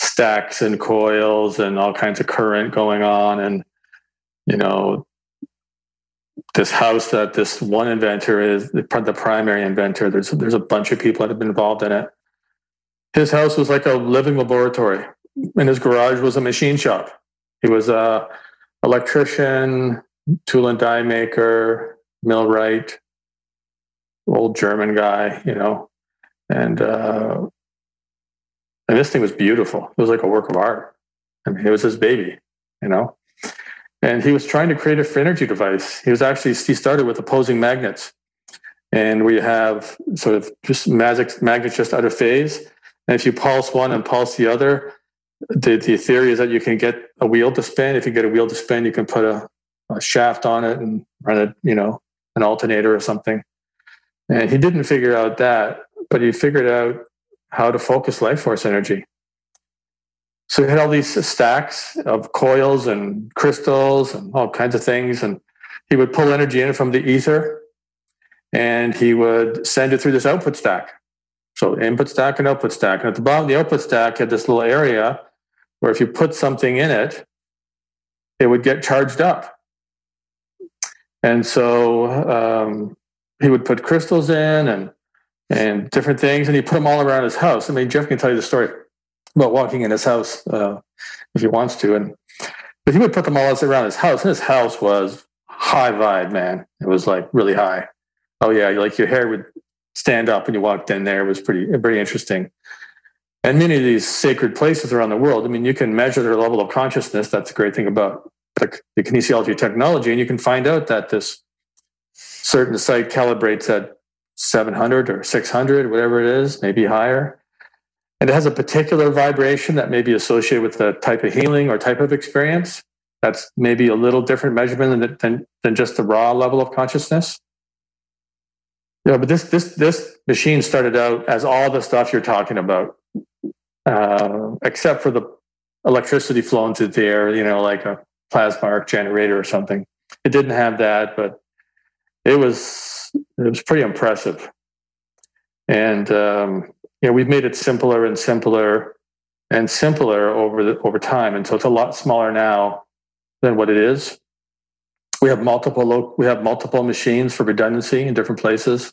stacks and coils and all kinds of current going on, and you know this house that this one inventor is the, primary inventor. There's there's a bunch of people that have been involved in it. His house was like a living laboratory, and his garage was a machine shop. He was a electrician, tool and die maker, millwright, old German guy, you know, and uh, and this thing was beautiful. It was like a work of art. I mean, it was his baby, you know and he was trying to create a free energy device. He was actually he started with opposing magnets, and we have sort of just magic magnets just out of phase. And if you pulse one and pulse the other, the, the theory is that you can get a wheel to spin. If you get a wheel to spin, you can put a, a shaft on it and run it, you know, an alternator or something. And he didn't figure out that, but he figured out how to focus life force energy. So he had all these stacks of coils and crystals and all kinds of things. And he would pull energy in from the ether and he would send it through this output stack. So input stack and output stack. And at the bottom of the output stack had this little area where if you put something in it, it would get charged up. And so um, he would put crystals in and and different things, and he put them all around his house. I mean, Jeff can tell you the story about walking in his house uh, if he wants to. And but he would put them all around his house, and his house was high vibe, man. It was like really high. Oh yeah, like your hair would stand up when you walked in there. It was pretty pretty interesting. And many of these sacred places around the world, I mean, you can measure their level of consciousness. That's a great thing about the, the kinesiology technology, and you can find out that this certain site calibrates at 700 or 600, whatever it is, maybe higher. And it has a particular vibration that may be associated with the type of healing or type of experience. That's maybe a little different measurement than, than, than just the raw level of consciousness. Yeah but this this this machine started out as all the stuff you're talking about uh, except for the electricity flowing through the air you know like a plasma arc generator or something. It didn't have that but it was it was pretty impressive and um, you know, we've made it simpler and simpler and simpler over the, over time and so it's a lot smaller now than what it is. We have multiple lo- we have multiple machines for redundancy in different places.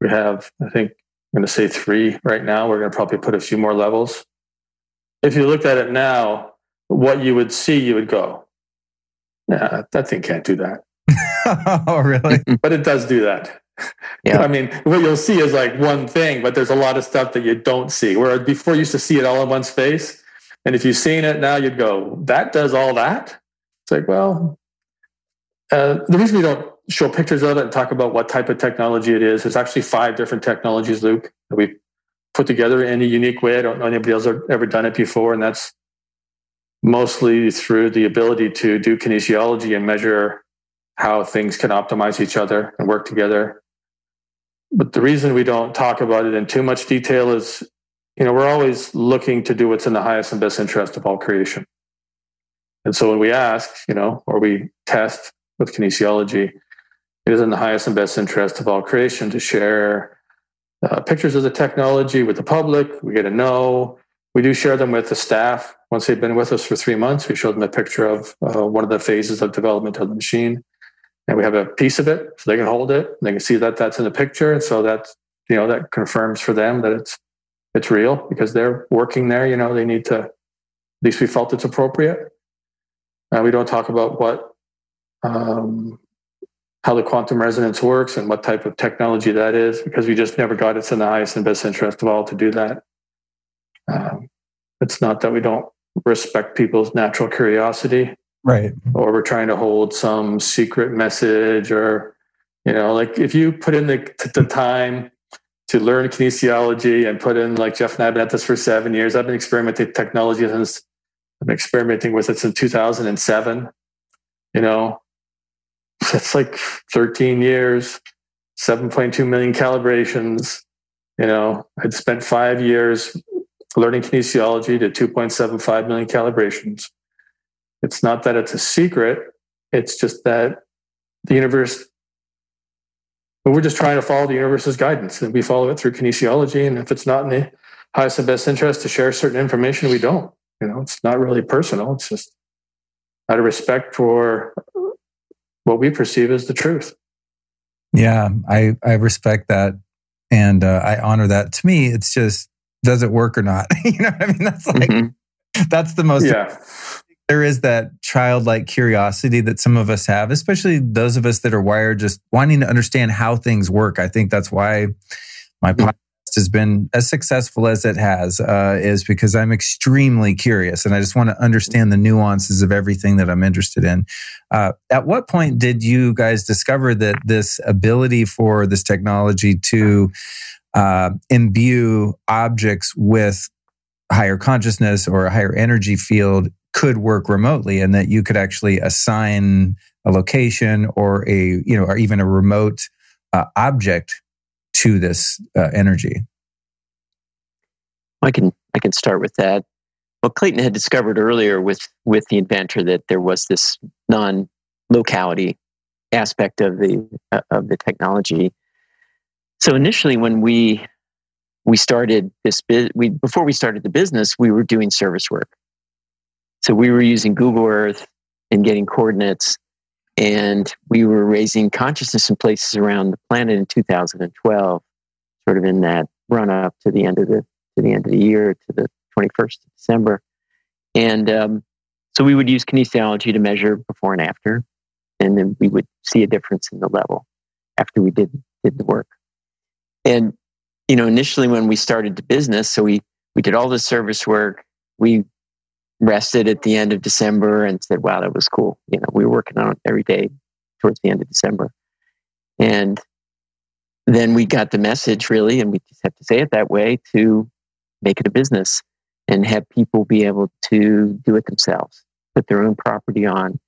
We have, I think, I'm going to say three right now. We're going to probably put a few more levels. If you looked at it now, what you would see, you would go, "Yeah, that thing can't do that."
oh, really?
but it does do that. Yeah. I mean, what you'll see is like one thing, but there's a lot of stuff that you don't see. Whereas before you used to see it all in one space. And if you've seen it now, you'd go, that does all that? It's like, well, uh, the reason we don't show pictures of it and talk about what type of technology it is, there's actually five different technologies, Luke, that we put together in a unique way. I don't know anybody else has ever done it before. And that's mostly through the ability to do kinesiology and measure how things can optimize each other and work together but the reason we don't talk about it in too much detail is, you know, we're always looking to do what's in the highest and best interest of all creation. And so when we ask, you know, or we test with kinesiology, it is in the highest and best interest of all creation to share uh, pictures of the technology with the public. We get to know, we do share them with the staff once they've been with us for three months. We show them a picture of uh, one of the phases of development of the machine, and we have a piece of it so they can hold it. they can see that that's in the picture, and so that's you know that confirms for them that it's it's real because they're working there. You know, they need to. At least we felt it's appropriate. Uh, we don't talk about what um, how the quantum resonance works and what type of technology that is because we just never got it's in the highest and best interest of all to do that. Um, it's not that we don't respect people's natural curiosity,
right?
Or we're trying to hold some secret message, or you know, like if you put in the, the time to learn kinesiology and put in like Jeff and I've been at this for seven years. I've been experimenting with technology since I've been experimenting with it since 2007. You know, it's like 13 years, 7.2 million calibrations. You know, I'd spent five years learning kinesiology to 2.75 million calibrations. It's not that it's a secret, it's just that the universe, we're just trying to follow the universe's guidance and we follow it through kinesiology. And if it's not in the highest and best interest to share certain information, we don't. You know, it's not really personal, it's just out of respect for what we perceive as the truth.
Yeah, I, I respect that and uh, I honor that. To me, it's just does it work or not? you know what I mean? That's like mm-hmm. that's the most
yeah.
There is that childlike curiosity that some of us have, especially those of us that are wired just wanting to understand how things work. I think that's why my mm-hmm. podcast has been as successful as it has, uh, is because I'm extremely curious and I just want to understand the nuances of everything that I'm interested in. Uh, at what point did you guys discover that this ability for this technology to uh, imbue objects with higher consciousness or a higher energy field could work remotely and that you could actually assign a location or a you know or even a remote uh, object to this uh, energy?
I can i can start with that. Well Clayten had discovered earlier with with the inventor that there was this non locality aspect of the uh, of the technology. So initially, when we we started this, we before we started the business, we were doing service work. So we were using Google Earth and getting coordinates, and we were raising consciousness in places around the planet in 2012, sort of in that run up to the end of the to the end of the year to the 21st of December, and um, so we would use kinesiology to measure before and after, and then we would see a difference in the level after we did did the work. And, you know, initially when we started the business, so we, we did all the service work. We rested at the end of December and said, wow, that was cool. You know, we were working on it every day towards the end of December. And then we got the message really, and we just have to say it that way to make it a business and have people be able to do it themselves, put their own property on.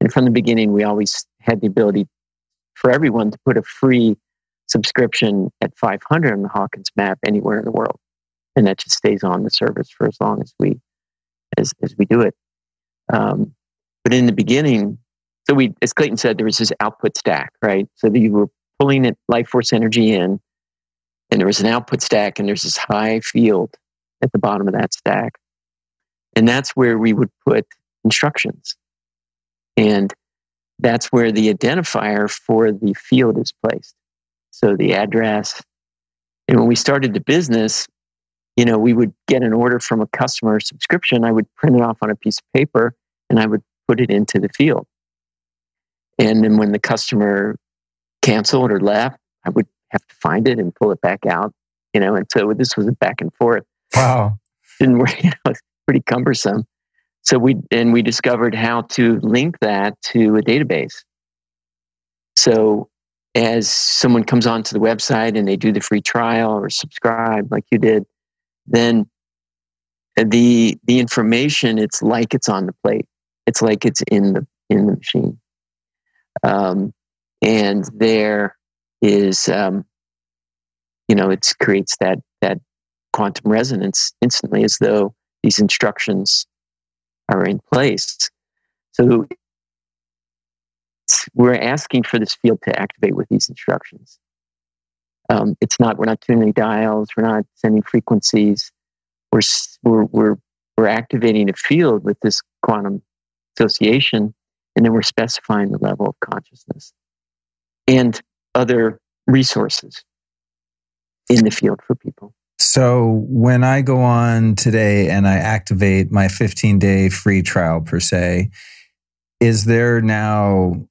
And from the beginning, we always had the ability for everyone to put a free subscription at 500 on the Hawkins map anywhere in the world. And that just stays on the service for as long as we, as, as we do it. Um, but in the beginning, so we, as Clayten said, there was this output stack, right? So that you were pulling it, life force energy in, and there was an output stack, and there's this high field at the bottom of that stack. And that's where we would put instructions. And that's where the identifier for the field is placed. So the address. And when we started the business, you know, we would get an order from a customer subscription. I would print it off on a piece of paper and I would put it into the field. And then when the customer canceled or left, I would have to find it and pull it back out, you know, and so this was a back and forth.
Wow.
Didn't work, you know, pretty cumbersome. So we, and we discovered how to link that to a database. So as someone comes onto the website and they do the free trial or subscribe like you did, then the the information it's like it's on the plate. It's like it's in the in the machine. Um, and there is um, you know it creates that that quantum resonance instantly as though these instructions are in place. So we're asking for this field to activate with these instructions. Um, it's not, we're not tuning dials, we're not sending frequencies. we're, we're, we're, we're activating a field with this quantum association, and then we're specifying the level of consciousness and other resources in the field for people.
So when I go on today and I activate my 15 day free trial per se, is there now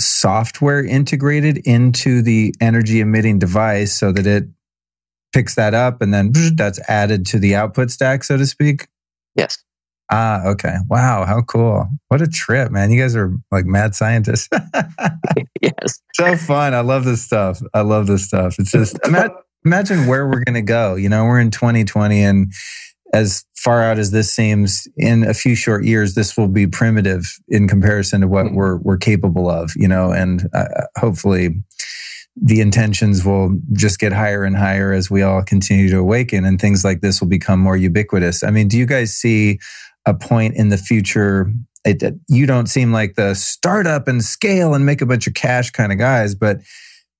software integrated into the energy emitting device so that it picks that up and then that's added to the output stack, so to speak?
Yes.
Ah, okay. Wow, how cool. What a trip, man. You guys are like mad scientists.
yes.
So fun. I love this stuff. I love this stuff. It's just imagine, imagine where we're going to go. You know, we're in 2020 and as far out as this seems, in a few short years, this will be primitive in comparison to what mm-hmm. we're we're capable of. You know, and uh, hopefully, the intentions will just get higher and higher as we all continue to awaken, and things like this will become more ubiquitous. I mean, do you guys see a point in the future? It, you don't seem like the startup and scale and make a bunch of cash kind of guys, but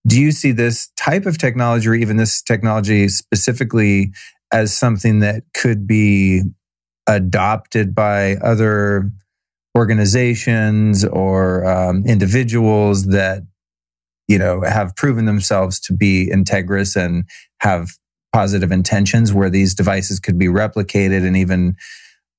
do you see this type of technology or even this technology specifically as something that could be adopted by other organizations or um, individuals that you know have proven themselves to be integrous and have positive intentions where these devices could be replicated and even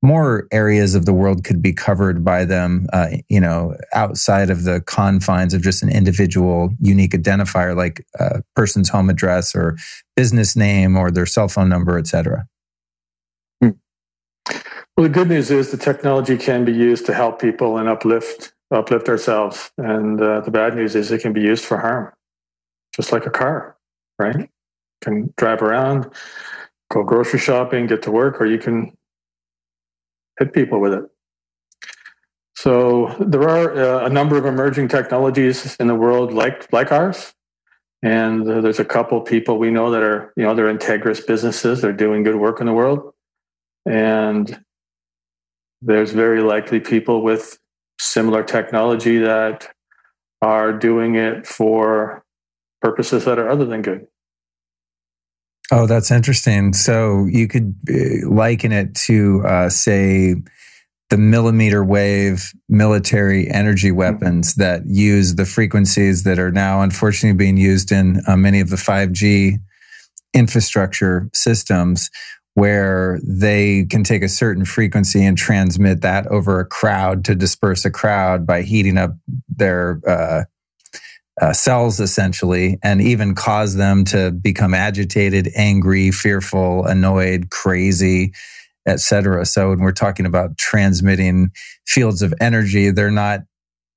more areas of the world could be covered by them, uh, you know, outside of the confines of just an individual unique identifier like a person's home address or business name or their cell phone number, et cetera.
Hmm. Well, the good news is the technology can be used to help people and uplift uplift ourselves, and uh, the bad news is it can be used for harm, just like a car, right? can drive around, go grocery shopping, get to work, or you can hit people with it. So there are uh, a number of emerging technologies in the world like like ours, and uh, there's a couple people we know that are you know they're integrous businesses. They're doing good work in the world, and there's very likely people with similar technology that are doing it for purposes that are other than good.
Oh, that's interesting. So you could uh, liken it to, uh, say, the millimeter wave military energy mm-hmm. weapons that use the frequencies that are now unfortunately being used in uh, many of the 5G infrastructure systems, where they can take a certain frequency and transmit that over a crowd to disperse a crowd by heating up their uh, uh, cells essentially and even cause them to become agitated, angry, fearful, annoyed, crazy, etc. So when we're talking about transmitting fields of energy, they're not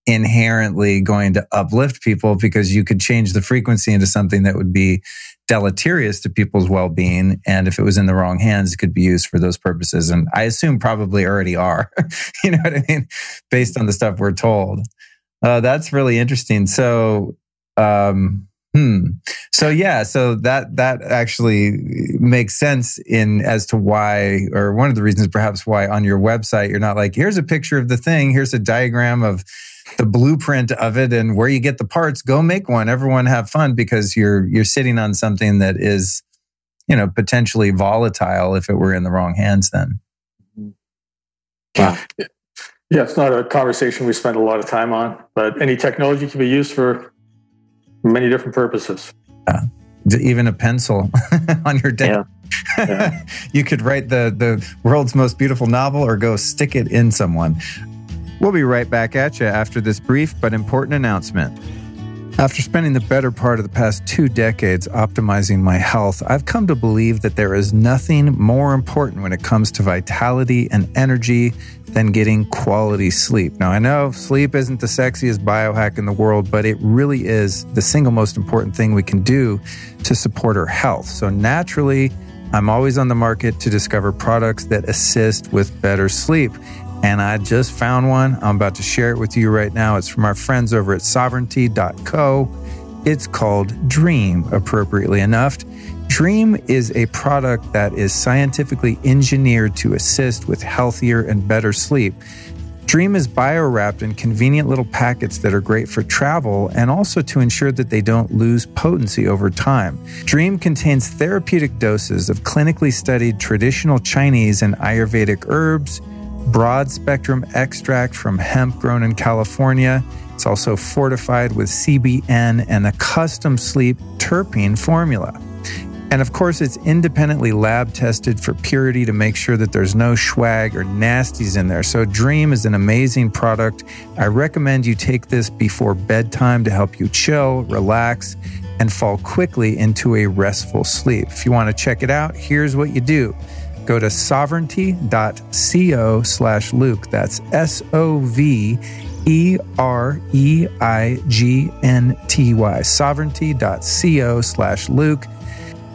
inherently going to uplift people because you could change the frequency into something that would be deleterious to people's well-being and if it was in the wrong hands it could be used for those purposes and i assume probably already are you know what i mean based on the stuff we're told uh, that's really interesting. So, um, hmm. So yeah, so that that actually makes sense in as to why, or one of the reasons perhaps why on your website you're not like, here's a picture of the thing, here's a diagram of the blueprint of it, and where you get the parts. Go make one. Everyone have fun because you're you're sitting on something that is, you know, potentially volatile if it were in the wrong hands. Then.
Wow. Yeah, it's not a conversation we spend a lot of time on, but any technology can be used for many different purposes.
Yeah. Even a pencil on your desk. Yeah. Yeah. you could write the, the world's most beautiful novel or go stick it in someone. We'll be right back at you after this brief but important announcement. After spending the better part of the past two decades optimizing my health, I've come to believe that there is nothing more important when it comes to vitality and energy than getting quality sleep. Now, I know sleep isn't the sexiest biohack in the world, but it really is the single most important thing we can do to support our health. So, naturally, I'm always on the market to discover products that assist with better sleep and I just found one. I'm about to share it with you right now. It's from our friends over at sovereignty.co. It's called Dream, appropriately enough. Dream is a product that is scientifically engineered to assist with healthier and better sleep. Dream is bio-wrapped in convenient little packets that are great for travel and also to ensure that they don't lose potency over time. Dream contains therapeutic doses of clinically studied traditional Chinese and Ayurvedic herbs, broad spectrum extract from hemp grown in California. It's also fortified with CBN and a custom sleep terpene formula. And of course, it's independently lab tested for purity to make sure that there's no swag or nasties in there. So, Dream is an amazing product. I recommend you take this before bedtime to help you chill, relax, and fall quickly into a restful sleep. If you want to check it out, here's what you do go to sovereignty.co slash Luke. That's S O V E R E I G N T Y. Sovereignty.co slash Luke.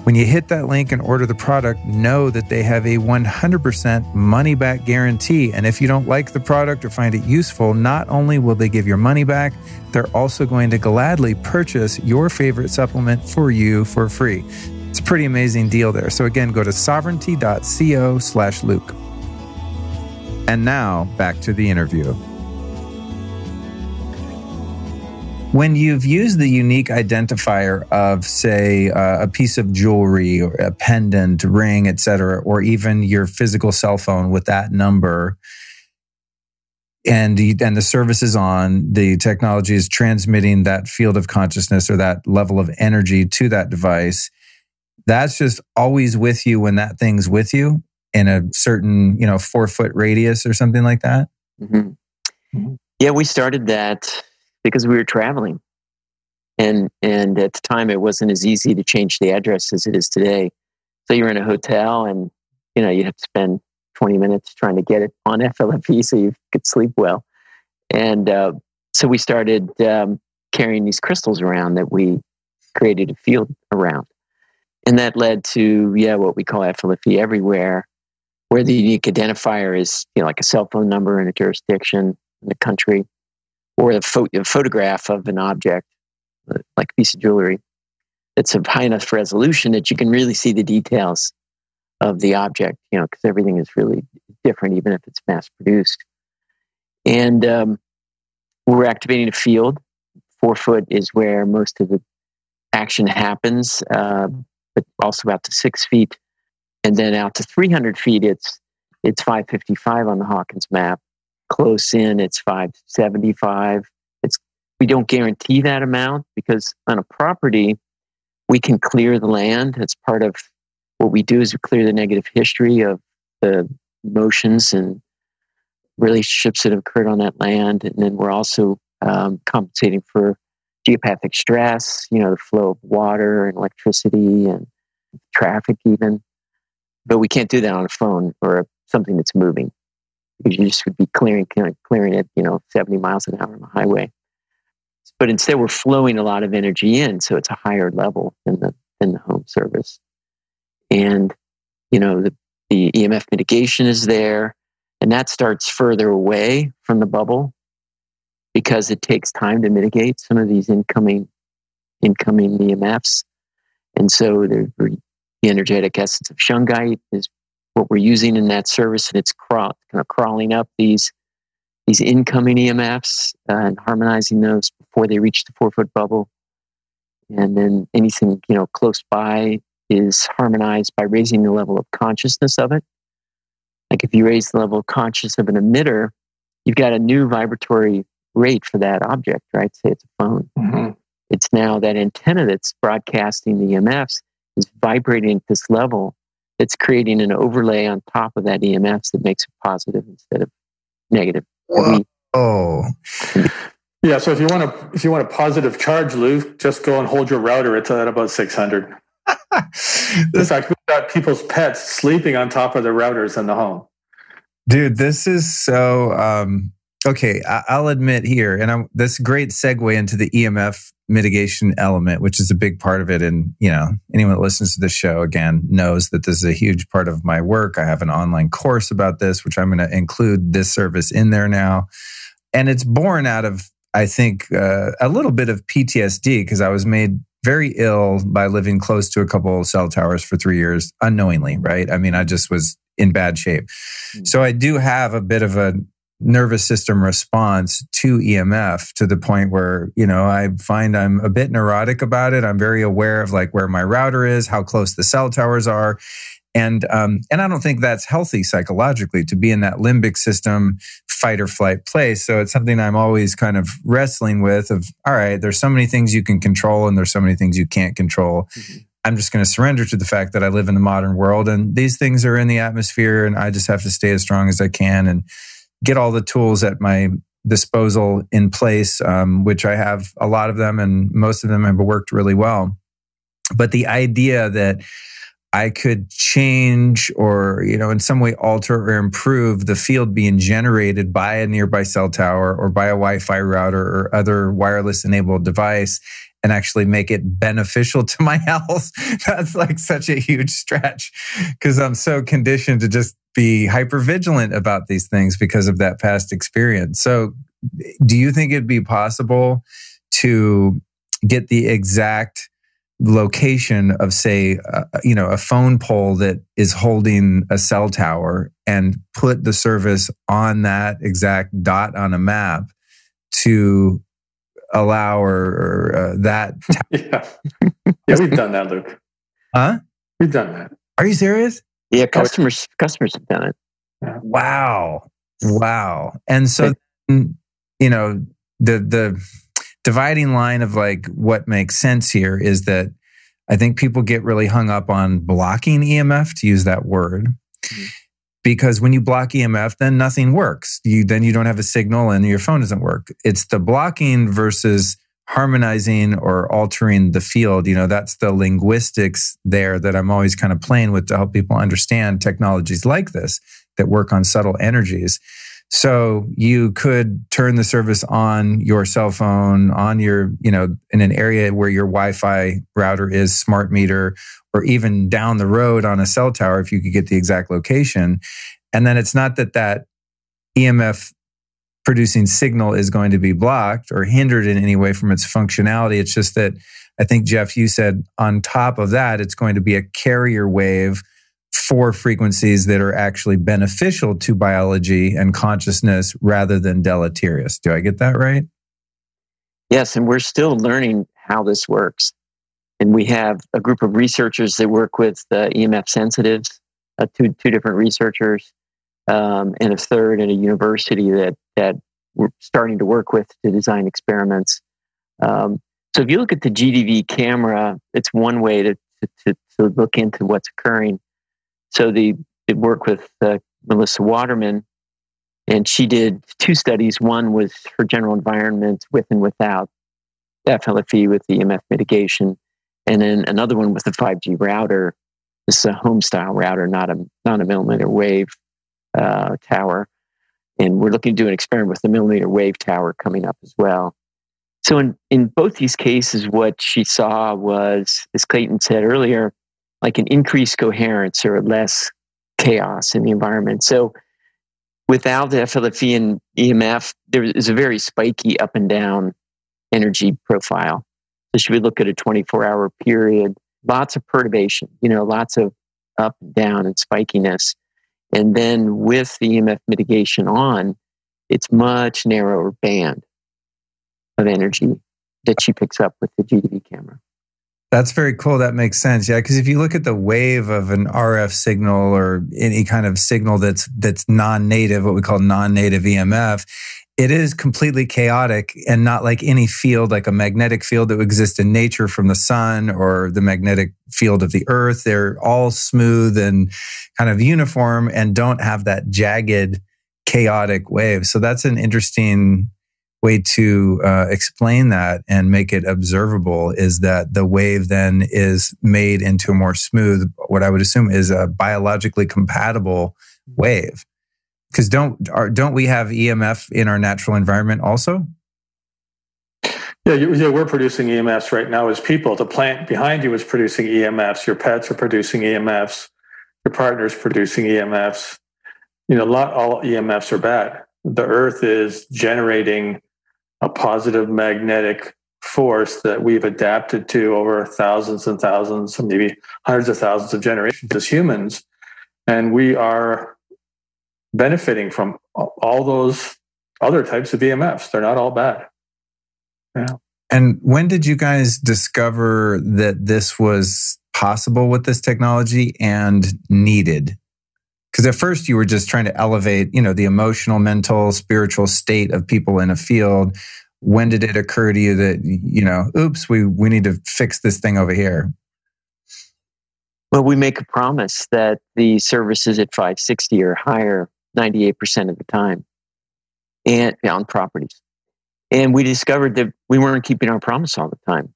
When you hit that link and order the product, know that they have a 100% money back guarantee. And if you don't like the product or find it useful, not only will they give your money back, they're also going to gladly purchase your favorite supplement for you for free. It's a pretty amazing deal there. So again, go to sovereignty.co slash Luke. And now back to the interview. When you've used the unique identifier of, say, uh, a piece of jewelry or a pendant, ring, etc., or even your physical cell phone with that number, and the, and the service is on, the technology is transmitting that field of consciousness or that level of energy to that device. That's just always with you when that thing's with you in a certain, you know, four foot radius or something like that.
Mm-hmm. Mm-hmm. Yeah, we started that because we were traveling. And and at the time it wasn't as easy to change the address as it is today. So you're in a hotel and you know, you have to spend 20 minutes trying to get it on FLFE so you could sleep well. And uh, so we started um, carrying these crystals around that we created a field around. And that led to, yeah, what we call FLFE everywhere, where the unique identifier is, you know, like a cell phone number in a jurisdiction in a country or a, pho- a photograph of an object, uh, like a piece of jewelry, that's of high enough resolution that you can really see the details of the object, you know, because everything is really different, even if it's mass produced. And um, we're activating a field. Four foot is where most of the action happens, uh, but also out to six feet. And then out to 300 feet, it's it's 555 on the Hawkins map close in, it's 575. It's we don't guarantee that amount because on a property, we can clear the land. It's part of what we do is we clear the negative history of the motions and relationships that have occurred on that land. And then we're also um, compensating for geopathic stress, you know, the flow of water and electricity and traffic even. But we can't do that on a phone or something that's moving you just would be clearing, clearing it, you know, 70 miles an hour on the highway. But instead, we're flowing a lot of energy in, so it's a higher level than the than the home service. And you know, the, the EMF mitigation is there, and that starts further away from the bubble because it takes time to mitigate some of these incoming incoming EMFs. And so the, the energetic essence of shungite is what we're using in that service, and it's crawl, kind of crawling up these these incoming EMFs uh, and harmonizing those before they reach the four foot bubble. And then anything you know close by is harmonized by raising the level of consciousness of it. Like if you raise the level of consciousness of an emitter, you've got a new vibratory rate for that object, right? Say it's a phone. Mm-hmm. It's now that antenna that's broadcasting the EMFs is vibrating at this level it's creating an overlay on top of that EMFs that makes it positive instead of negative.
Oh.
Yeah, so if you want to if you want a positive charge, Lou, just go and hold your router. It's at about six hundred. in fact, we've got people's pets sleeping on top of their routers in the home.
Dude, this is so um, okay. I, will admit here, and I'm, that's a great segue into the EMF mitigation element, which is a big part of it. And, you know, anyone that listens to this show again knows that this is a huge part of my work. I have an online course about this, which I'm going to include this service in there now. And it's born out of, I think, uh, a little bit of PTSD because I was made very ill by living close to a couple cell towers for three years unknowingly, right? I mean, I just was in bad shape. Mm-hmm. So I do have a bit of a nervous system response to EMF to the point where, you know, I find I'm a bit neurotic about it. I'm very aware of like where my router is, how close the cell towers are. And um, and I don't think that's healthy psychologically to be in that limbic system fight or flight place. So it's something I'm always kind of wrestling with of all right, there's so many things you can control and there's so many things you can't control. Mm-hmm. I'm just going to surrender to the fact that I live in the modern world and these things are in the atmosphere and I just have to stay as strong as I can and get all the tools at my disposal in place, um, which I have a lot of them and most of them have worked really well. But the idea that I could change or, you know, in some way alter or improve the field being generated by a nearby cell tower or by a Wi-Fi router or other wireless enabled device and actually make it beneficial to my health. That's like such a huge stretch because I'm so conditioned to just be hyper vigilant about these things because of that past experience. So, do you think it'd be possible to get the exact location of say uh, you know a phone pole that is holding a cell tower and put the service on that exact dot on a map to allow or, or uh, that
yeah. Yeah we've done that luke.
Huh?
We've done that.
Are you serious?
Yeah customers customers have done it.
Yeah. wow. Wow. And so you know the the dividing line of like what makes sense here is that I think people get really hung up on blocking EMF to use that word. Mm-hmm. Because when you block EMF, then nothing works. You then you don't have a signal and your phone doesn't work. It's the blocking versus harmonizing or altering the field. You know, that's the linguistics there that I'm always kind of playing with to help people understand technologies like this that work on subtle energies. So you could turn the service on your cell phone, on your, you know, in an area where your Wi Fi router is smart meter, or even down the road on a cell tower if you could get the exact location. And then it's not that that EMF producing signal is going to be blocked or hindered in any way from its functionality. It's just that I think, Jeff, you said on top of that, it's going to be a carrier wave for frequencies that are actually beneficial to biology and consciousness rather than deleterious. Do I get that right?
Yes, and we're still learning how this works. And we have a group of researchers that work with the EMF sensitives, uh, two, two different researchers, um, and a third at a university that, that we're starting to work with to design experiments. Um, so if you look at the GDV camera, it's one way to, to, to look into what's occurring. So they work with uh, Melissa Waterman, and she did two studies. One was for general environment with and without FLFE with the EMF mitigation, and then another one with a 5G router. This is a home style router, not a not a millimeter wave uh, tower. And we're looking to do an experiment with the millimeter wave tower coming up as well. So in, in both these cases, what she saw was, as Clayten said earlier, like an increased coherence or less chaos in the environment. So without the FLFE and EMF, there is a very spiky up and down energy profile. So we look at a 24 hour period? Lots of perturbation, you know, lots of up and down and spikiness. And then with the EMF mitigation on, it's much narrower band of energy that she picks up with the GDV camera.
That's very cool. That makes sense. Yeah, because if you look at the wave of an RF signal or any kind of signal that's that's non-native, what we call non-native EMF, it is completely chaotic and not like any field, like a magnetic field that exists in nature from the sun or the magnetic field of the earth. They're all smooth and kind of uniform and don't have that jagged, chaotic wave. So that's an interesting way to uh, explain that and make it observable is that the wave then is made into a more smooth, what I would assume is a biologically compatible wave. Because don't are, don't we have EMF in our natural environment also?
Yeah, you, yeah, we're producing EMFs right now as people. The plant behind you is producing EMFs. Your pets are producing EMFs. Your partner's producing EMFs. You know, not all EMFs are bad. The Earth is generating a positive magnetic force that we've adapted to over thousands and thousands, maybe hundreds of thousands of generations as humans. And we are benefiting from all those other types of EMFs. They're not all bad.
Yeah. And when did you guys discover that this was possible with this technology and needed? Because at first you were just trying to elevate, you know, the emotional, mental, spiritual state of people in a field. When did it occur to you that, you know, oops, we, we need to fix this thing over here?
Well, we make a promise that the services at 560 or higher 98% of the time and on properties. And we discovered that we weren't keeping our promise all the time.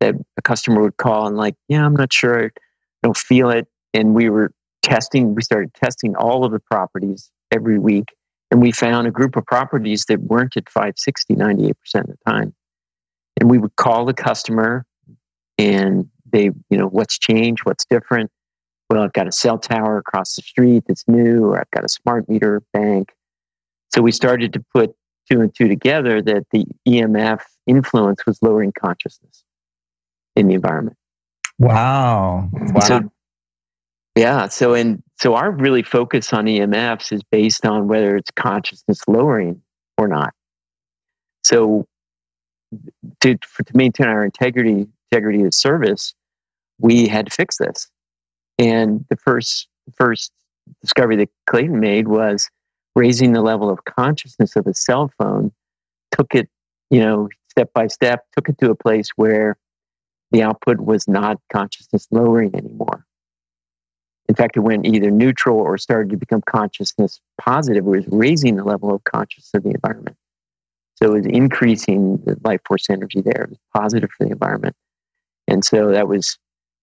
That a customer would call and like, yeah, I'm not sure, I don't feel it. And we were testing, we started testing all of the properties every week. And we found a group of properties that weren't at 560 98% of the time. And we would call the customer and they, you know, what's changed, what's different. Well, I've got a cell tower across the street that's new, or I've got a smart meter bank. So we started to put two and two together that the EMF influence was lowering consciousness in the environment.
Wow. wow.
So, yeah. So, and so our really focus on EMFs is based on whether it's consciousness lowering or not. So, to, for, to maintain our integrity, integrity of service, we had to fix this. And the first, first discovery that Clayten made was raising the level of consciousness of a cell phone, took it, you know, step by step, took it to a place where the output was not consciousness lowering anymore. In fact, it went either neutral or started to become consciousness positive. It was raising the level of consciousness of the environment. So it was increasing the life force energy there. It was positive for the environment. And so that was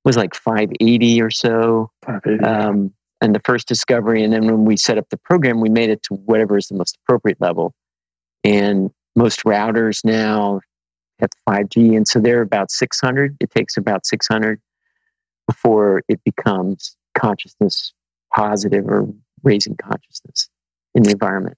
was like 580 or so. 580. Um, and the first discovery. And then when we set up the program, we made it to whatever is the most appropriate level. And most routers now have 5G. And so they're about 600. It takes about 600 before it becomes consciousness positive or raising consciousness in the environment.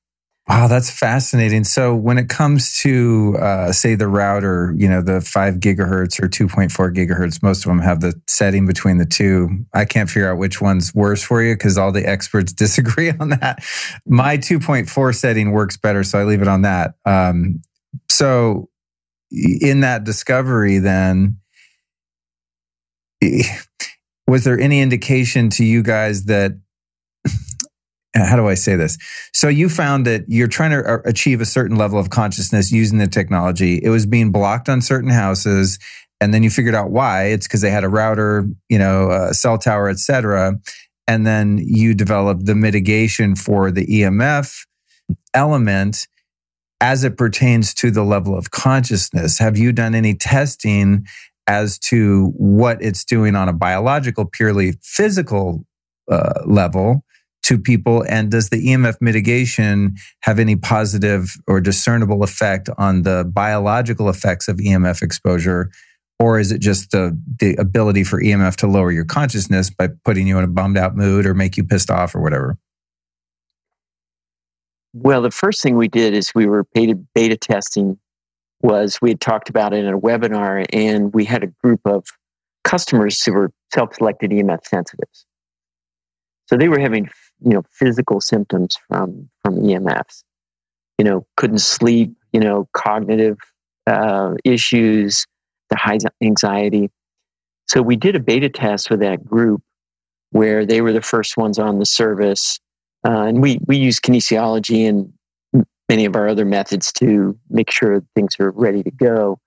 Wow, that's fascinating. So when it comes to, uh, say, the router, you know, the five gigahertz or 2.4 gigahertz, most of them have the setting between the two. I can't figure out which one's worse for you because all the experts disagree on that. My 2.4 setting works better, so I leave it on that. Um, so in that discovery, then, was there any indication to you guys that how do I say this? So you found that you're trying to uh, achieve a certain level of consciousness using the technology. It was being blocked on certain houses. And then you figured out why. It's because they had a router, you know, a cell tower, et cetera. And then you developed the mitigation for the EMF element as it pertains to the level of consciousness. Have you done any testing as to what it's doing on a biological, purely physical uh, level? To people? And does the EMF mitigation have any positive or discernible effect on the biological effects of EMF exposure? Or is it just the, the ability for EMF to lower your consciousness by putting you in a bummed out mood or make you pissed off or whatever?
Well, the first thing we did is we were beta, beta testing was we had talked about it in a webinar and we had a group of customers who were self-selected EMF sensitives. So they were having you know physical symptoms from from EMFs. You know, couldn't sleep. You know, cognitive uh, issues, the high anxiety. So we did a beta test with that group where they were the first ones on the service, uh, and we we use kinesiology and many of our other methods to make sure things are ready to go.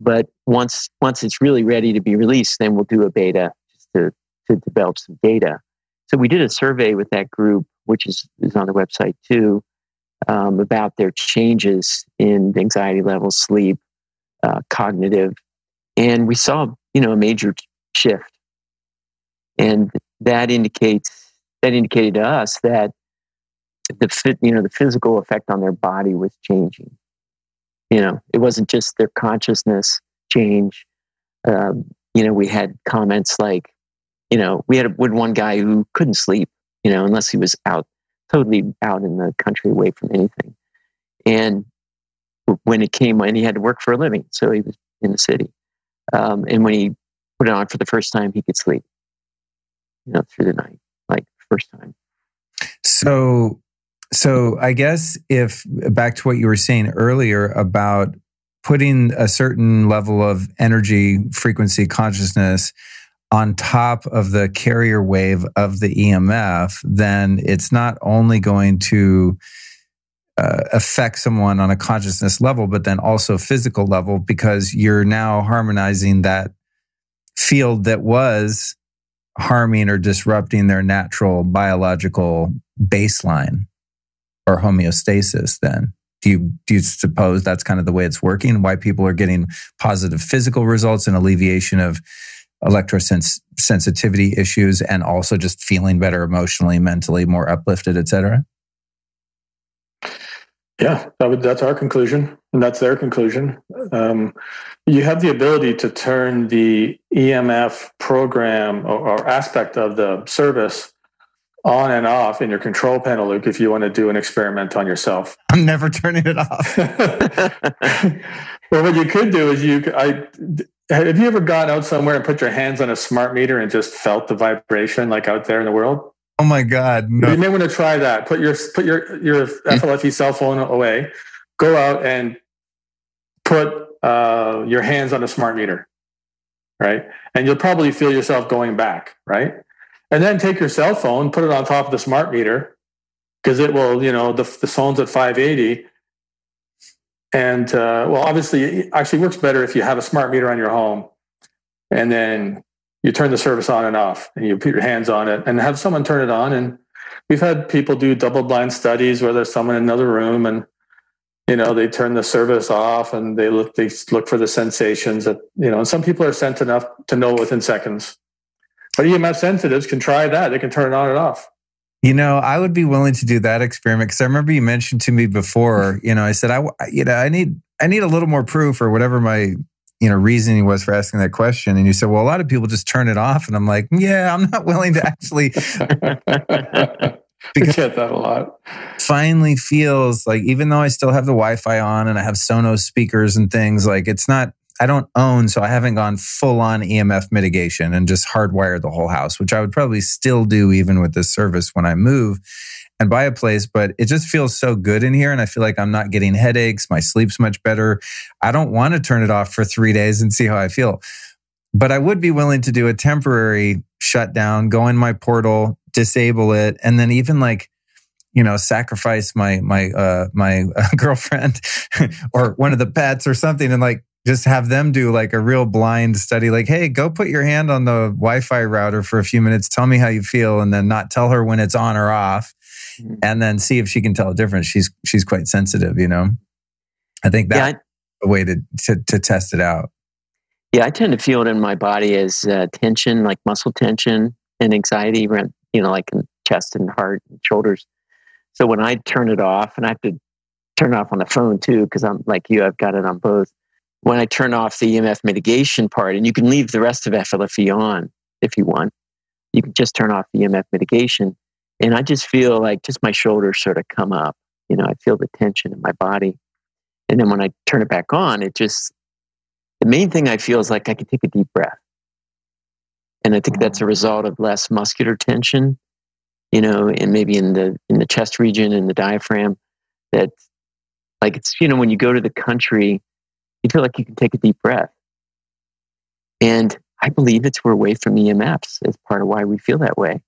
But once once it's really ready to be released, then we'll do a beta just to to develop some data. So we did a survey with that group, which is, is on the website too, um, about their changes in anxiety levels, sleep, uh, cognitive, and we saw you know a major shift, and that indicates that indicated to us that the fit, you know the physical effect on their body was changing. You know, it wasn't just their consciousness change. Um, you know, we had comments like you know, we had one guy who couldn't sleep, you know, unless he was out, totally out in the country away from anything. And when it came, and he had to work for a living, so he was in the city. Um, and when he put it on for the first time, he could sleep, you know, through the night, like first time.
So so I guess if back to what you were saying earlier about putting a certain level of energy, frequency, consciousness on top of the carrier wave of the EMF, then it's not only going to uh, affect someone on a consciousness level, but then also physical level because you're now harmonizing that field that was harming or disrupting their natural biological baseline or homeostasis then. Do you do you suppose that's kind of the way it's working? Why people are getting positive physical results and alleviation of electrosensitivity issues and also just feeling better emotionally mentally more uplifted etc
yeah that would, that's our conclusion and that's their conclusion um, you have the ability to turn the emf program or, or aspect of the service on and off in your control panel, Luke, if you want to do an experiment on yourself.
I'm never turning it off.
well, what you could do is you, I, have you ever gone out somewhere and put your hands on a smart meter and just felt the vibration like out there in the world?
Oh my God.
No. You may want to try that. Put your, put your, your FLFE cell phone away, go out and put uh, your hands on a smart meter, right? And you'll probably feel yourself going back, right? and then take your cell phone, put it on top of the smart meter because it will, you know, the, the phone's at 580. And uh, well, obviously, it actually works better if you have a smart meter on your home and then you turn the service on and off and you put your hands on it and have someone turn it on. And we've had people do double blind studies where there's someone in another room and you know they turn the service off and they look they look for the sensations that you know and some people are sent enough to know within seconds but EMF sensitives can try that. They can turn it on and off.
You know, I would be willing to do that experiment because I remember you mentioned to me before. You know, I said I, you know, I need, I need a little more proof or whatever my, you know, reasoning was for asking that question. And you said, well, a lot of people just turn it off, and I'm like, yeah, I'm not willing to actually.
because get that a lot.
Finally, feels like even though I still have the Wi-Fi on and I have Sonos speakers and things, like it's not I don't own, so I haven't gone full on EMF mitigation and just hardwired the whole house, which I would probably still do even with this service when I move and buy a place. But it just feels so good in here. And I feel like I'm not getting headaches. My sleep's much better. I don't want to turn it off for three days and see how I feel. But I would be willing to do a temporary shutdown, go in my portal, disable it, and then even like, you know, sacrifice my my uh, my uh, girlfriend or one of the pets or something, and like just have them do like a real blind study like hey go put your hand on the wi-fi router for a few minutes. Tell me how you feel and then not tell her when it's on or off mm-hmm. and then see if she can tell a difference. She's she's quite sensitive you know? I think that's yeah, a way to, to, to test it out.
Yeah i tend to feel it in my body as uh, tension like muscle tension and anxiety you know like in chest and heart and shoulders. So when i turn it off and i have to turn it off on the phone too because i'm like you i've got it on both when I turn off the EMF mitigation part, and you can leave the rest of FLFE on if you want, you can just turn off the EMF mitigation. And I just feel like just my shoulders sort of come up. You know, I feel the tension in my body. And then when I turn it back on, it just, the main thing I feel is like I can take a deep breath. And I think that's a mm. result of less muscular tension, you know, and maybe in the in the chest region and the diaphragm. That like it's, you know, when you go to the country you feel like you can take a deep breath. And I believe it's we're away from EMFs as part of why we feel that way.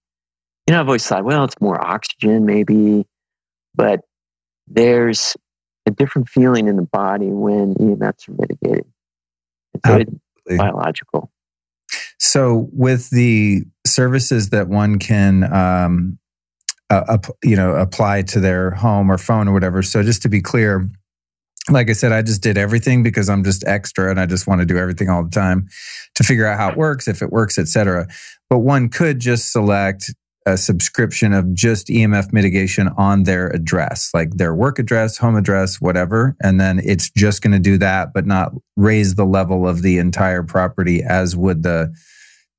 You know, I've always thought, well, it's more oxygen maybe, but there's a different feeling in the body when EMFs are mitigated. It's biological.
So, with the services that one can, um, uh, you know, apply to their home or phone or whatever. So, just to be clear, like I said, I just did everything because I'm just extra and I just want to do everything all the time to figure out how it works, if it works, etc. But one could just select a subscription of just EMF mitigation on their address, like their work address, home address, whatever. And then it's just going to do that, but not raise the level of the entire property as would the,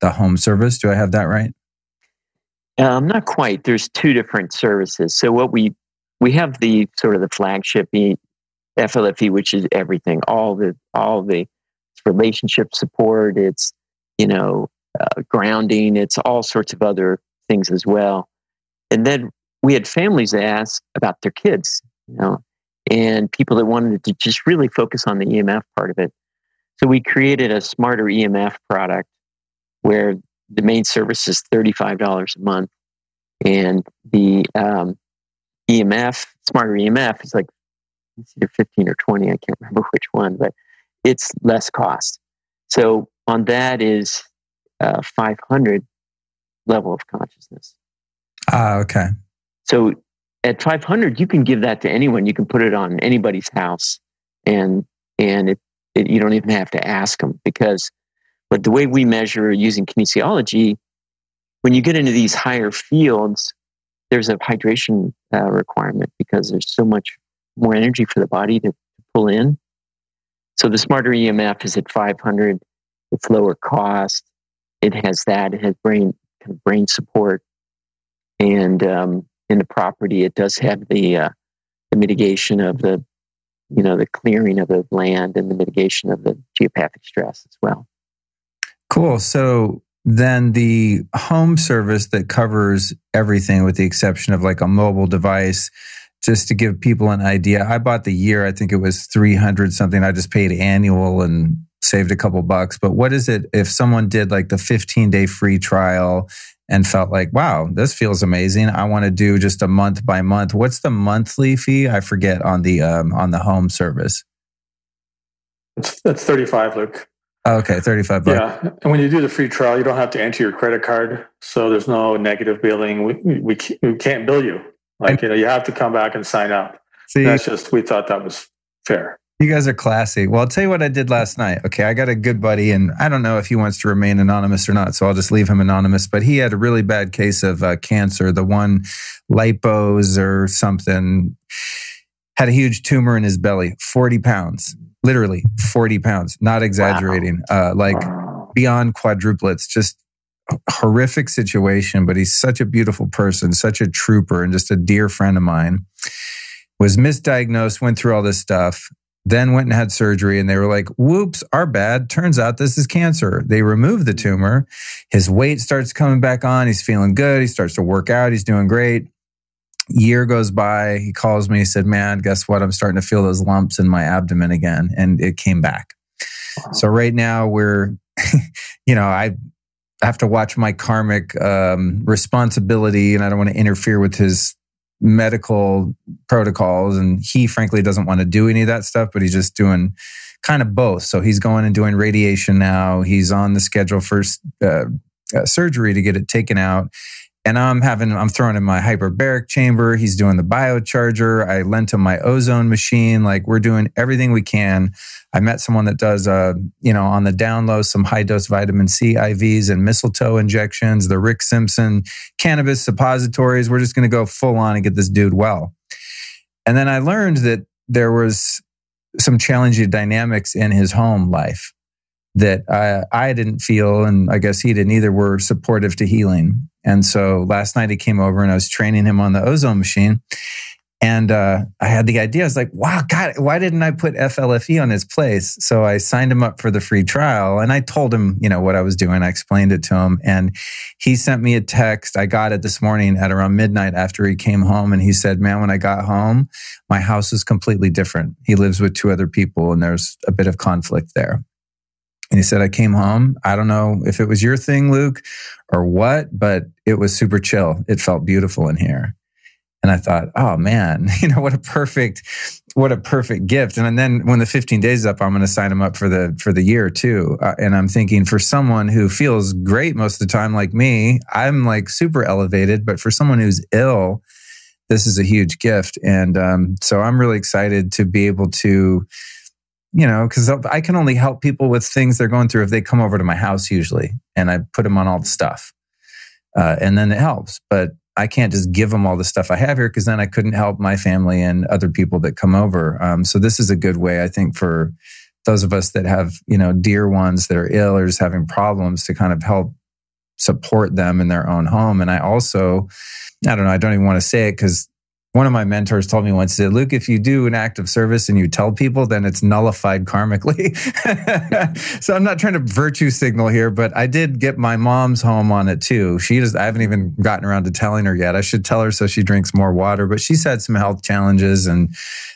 the home service. Do I have that right?
Um, not quite. There's two different services. So what we we have the sort of the flagship FLFE, which is everything, all the all the relationship support, it's you know uh, grounding, it's all sorts of other things as well. And then we had families that asked about their kids, you know, and people that wanted to just really focus on the EMF part of it. So we created a smarter EMF product where the main service is $35 a month. And the um, EMF, smarter EMF, is like it's either 15 or 20. I can't remember which one, but it's less cost. So on that is uh, 500 level of consciousness.
Ah, okay.
So at 500, you can give that to anyone. You can put it on anybody's house, and and it, it you don't even have to ask them because. But the way we measure using kinesiology, when you get into these higher fields, there's a hydration uh, requirement because there's so much more energy for the body to pull in. So the smarter EMF is at 500. It's lower cost. It has that. It has brain kind of brain support, and um, in the property, it does have the uh, the mitigation of the you know the clearing of the land and the mitigation of the geopathic stress as well.
Cool. So then the home service that covers everything with the exception of like a mobile device just to give people an idea i bought the year i think it was 300 something i just paid annual and saved a couple bucks but what is it if someone did like the 15 day free trial and felt like wow this feels amazing i want to do just a month by month what's the monthly fee i forget on the um, on the home service
it's, it's 35 luke
Okay, 35 bucks.
Yeah. And when you do the free trial, you don't have to enter your credit card. So there's no negative billing. We, we, we can't bill you. Like, you know, you have to come back and sign up. See, That's just, we thought that was fair.
You guys are classy. Well, I'll tell you what I did last night. Okay. I got a good buddy, and I don't know if he wants to remain anonymous or not. So I'll just leave him anonymous. But he had a really bad case of uh, cancer, the one lipos or something, had a huge tumor in his belly, 40 pounds literally 40 pounds, not exaggerating, wow. uh, like beyond quadruplets, just horrific situation. But he's such a beautiful person, such a trooper, and just a dear friend of mine. Was misdiagnosed, went through all this stuff, then went and had surgery, and they were like, whoops, our bad. Turns out this is cancer. They removed the tumor. His weight starts coming back on. He's feeling good. He starts to work out. He's doing great year goes by he calls me he said man guess what i'm starting to feel those lumps in my abdomen again and it came back so right now we're you know i have to watch my karmic um, responsibility and i don't want to interfere with his medical protocols and he frankly doesn't want to do any of that stuff but he's just doing kind of both. So he's going and doing radiation now. He's on the schedule for uh, uh, surgery to get it taken out and I'm having, I'm throwing in my hyperbaric chamber. He's doing the biocharger. I lent him my ozone machine. Like we're doing everything we can. I met someone that does, uh, you know, on the down low, some high dose vitamin C IVs and mistletoe injections, the Rick Simpson cannabis suppositories. We're just going to go full on and get this dude well. And then I learned that there was some challenging dynamics in his home life that I, I didn't feel, and I guess he didn't either, were supportive to healing. And so last night he came over and I was training him on the ozone machine. And uh, I had the idea. I was like, wow, God, why didn't I put FLFE on his place? So I signed him up for the free trial and I told him, you know, what I was doing. I explained it to him and he sent me a text. I got it this morning at around midnight after he came home. And he said, man, when I got home, my house is completely different. He lives with two other people and there's a bit of conflict there. And he said, I came home. I don't know if it was your thing, Luke, or what, but it was super chill. It felt beautiful in here. And I thought, oh man, you know, what a perfect, what a perfect gift. And then when the 15 days is up, I'm going to sign him up for the, for the year too. Uh, and I'm thinking for someone who feels great most of the time, like me, I'm like super elevated, but for someone who's ill, this is a huge gift. And um, so I'm really excited to be able to, you know, because I can only help people with things they're going through if they come over to my house usually, and I put them on all the stuff, uh, and then it helps. But I can't just give them all the stuff I have here because then I couldn't help my family and other people that come over. Um, so this is a good way, I think, for those of us that have you know dear ones that are ill or just having problems to kind of help support them in their own home. And I also, I don't know, I don't even want to say it because one of my mentors told me once that Luke, if you do an act of service and you tell people, then it's nullified karmically. so I'm not trying to virtue signal here, but I did get my mom's home on it too. She just I haven't even gotten around to telling her yet. I should tell her so she drinks more water, but she's had some health challenges and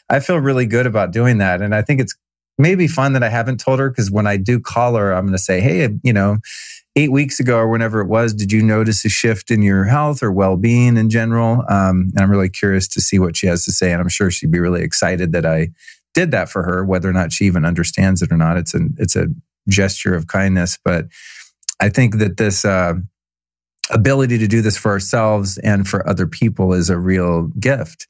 I feel really good about doing that. And I think it's maybe fun that I haven't told her because when I do call her, I'm going to say, Hey, you know, eight weeks ago or whenever it was, did you notice a shift in your health or well being in general? Um, and I'm really curious to see what she has to say. And I'm sure she'd be really excited that I did that for her, whether or not she even understands it or not. It's a, it's a gesture of kindness. But I think that this uh, ability to do this for ourselves and for other people is a real gift,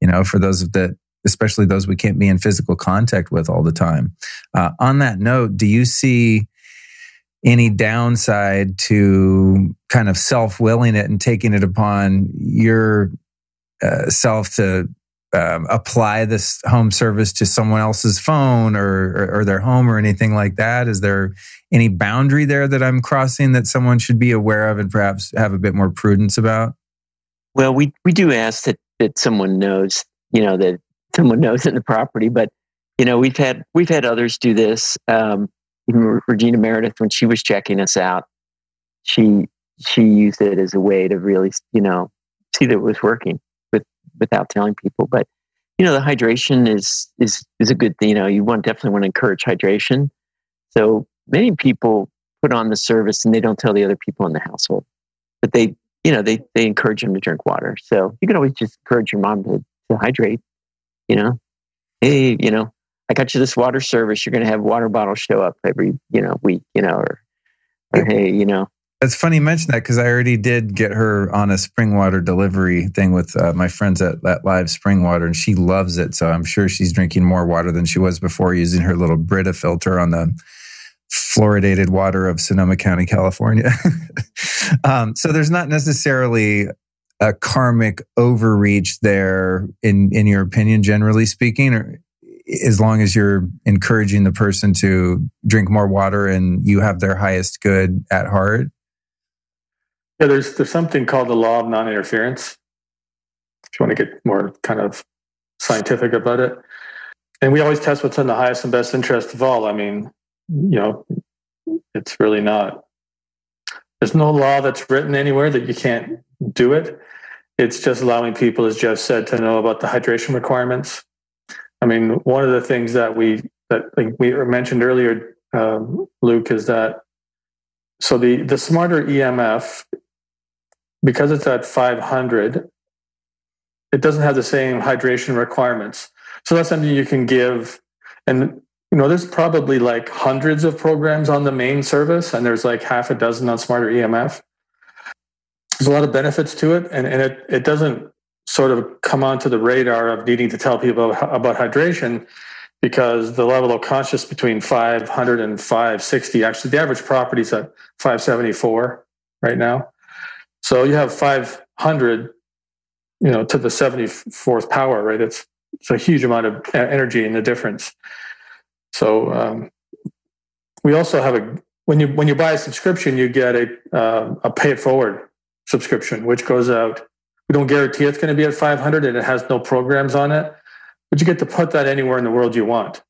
you know, for those that especially those we can't be in physical contact with all the time. Uh, on that note, do you see any downside to kind of self willing it and taking it upon your uh, self to um, apply this home service to someone else's phone or, or, or their home or anything like that? Is there any boundary there that I'm crossing that someone should be aware of and perhaps have a bit more prudence about?
Well, we, we do ask that, that someone knows, you know, that someone knows in the property, but you know, we've had we've had others do this. Um, even Regina Meredith, when she was checking us out, she she used it as a way to really, you know, see that it was working with without telling people. But you know, the hydration is is is a good thing. You know, you want definitely want to encourage hydration. So many people put on the service and they don't tell the other people in the household, but they you know they they encourage them to drink water. So you can always just encourage your mom to to hydrate. You know, hey, you know, I got you this water service. You're going to have water bottles show up every, you know, week, you know, or, or hey, you know.
That's funny you mention that because I already did get her on a spring water delivery thing with uh, my friends at, at Live Spring Water, and she loves it. So I'm sure she's drinking more water than she was before using her little Brita filter on the fluoridated water of Sonoma County, California. um, so there's not necessarily a karmic overreach there, in in your opinion, generally speaking, or as long as you're encouraging the person to drink more water and you have their highest good at heart?
Yeah, there's there's something called the law of non-interference. If you want to get more kind of scientific about it, and we always test what's in the highest and best interest of all. I mean, you know, it's really not. There's no law that's written anywhere that you can't do it. It's just allowing people, as Jeff said, to know about the hydration requirements I mean, one of the things that we that like we mentioned earlier, um, Luke, is that so the the smarter EMF because it's at 500, it doesn't have the same hydration requirements. So that's something you can give, and you know, there's probably like hundreds of programs on the main service, and there's like half a dozen on smarter EMF. There's a lot of benefits to it, and, and it, it doesn't sort of come onto the radar of needing to tell people about hydration because the level of conscious between 500 and 560 actually the average property is at 574 right now. So you have 500 you know to the 74th power right? It's it's a huge amount of energy in the difference. So um, we also have a when you when you buy a subscription you get a uh, a pay it forward subscription which goes out we don't guarantee it's going to be at 500 and it has no programs on it, but you get to put that anywhere in the world you want.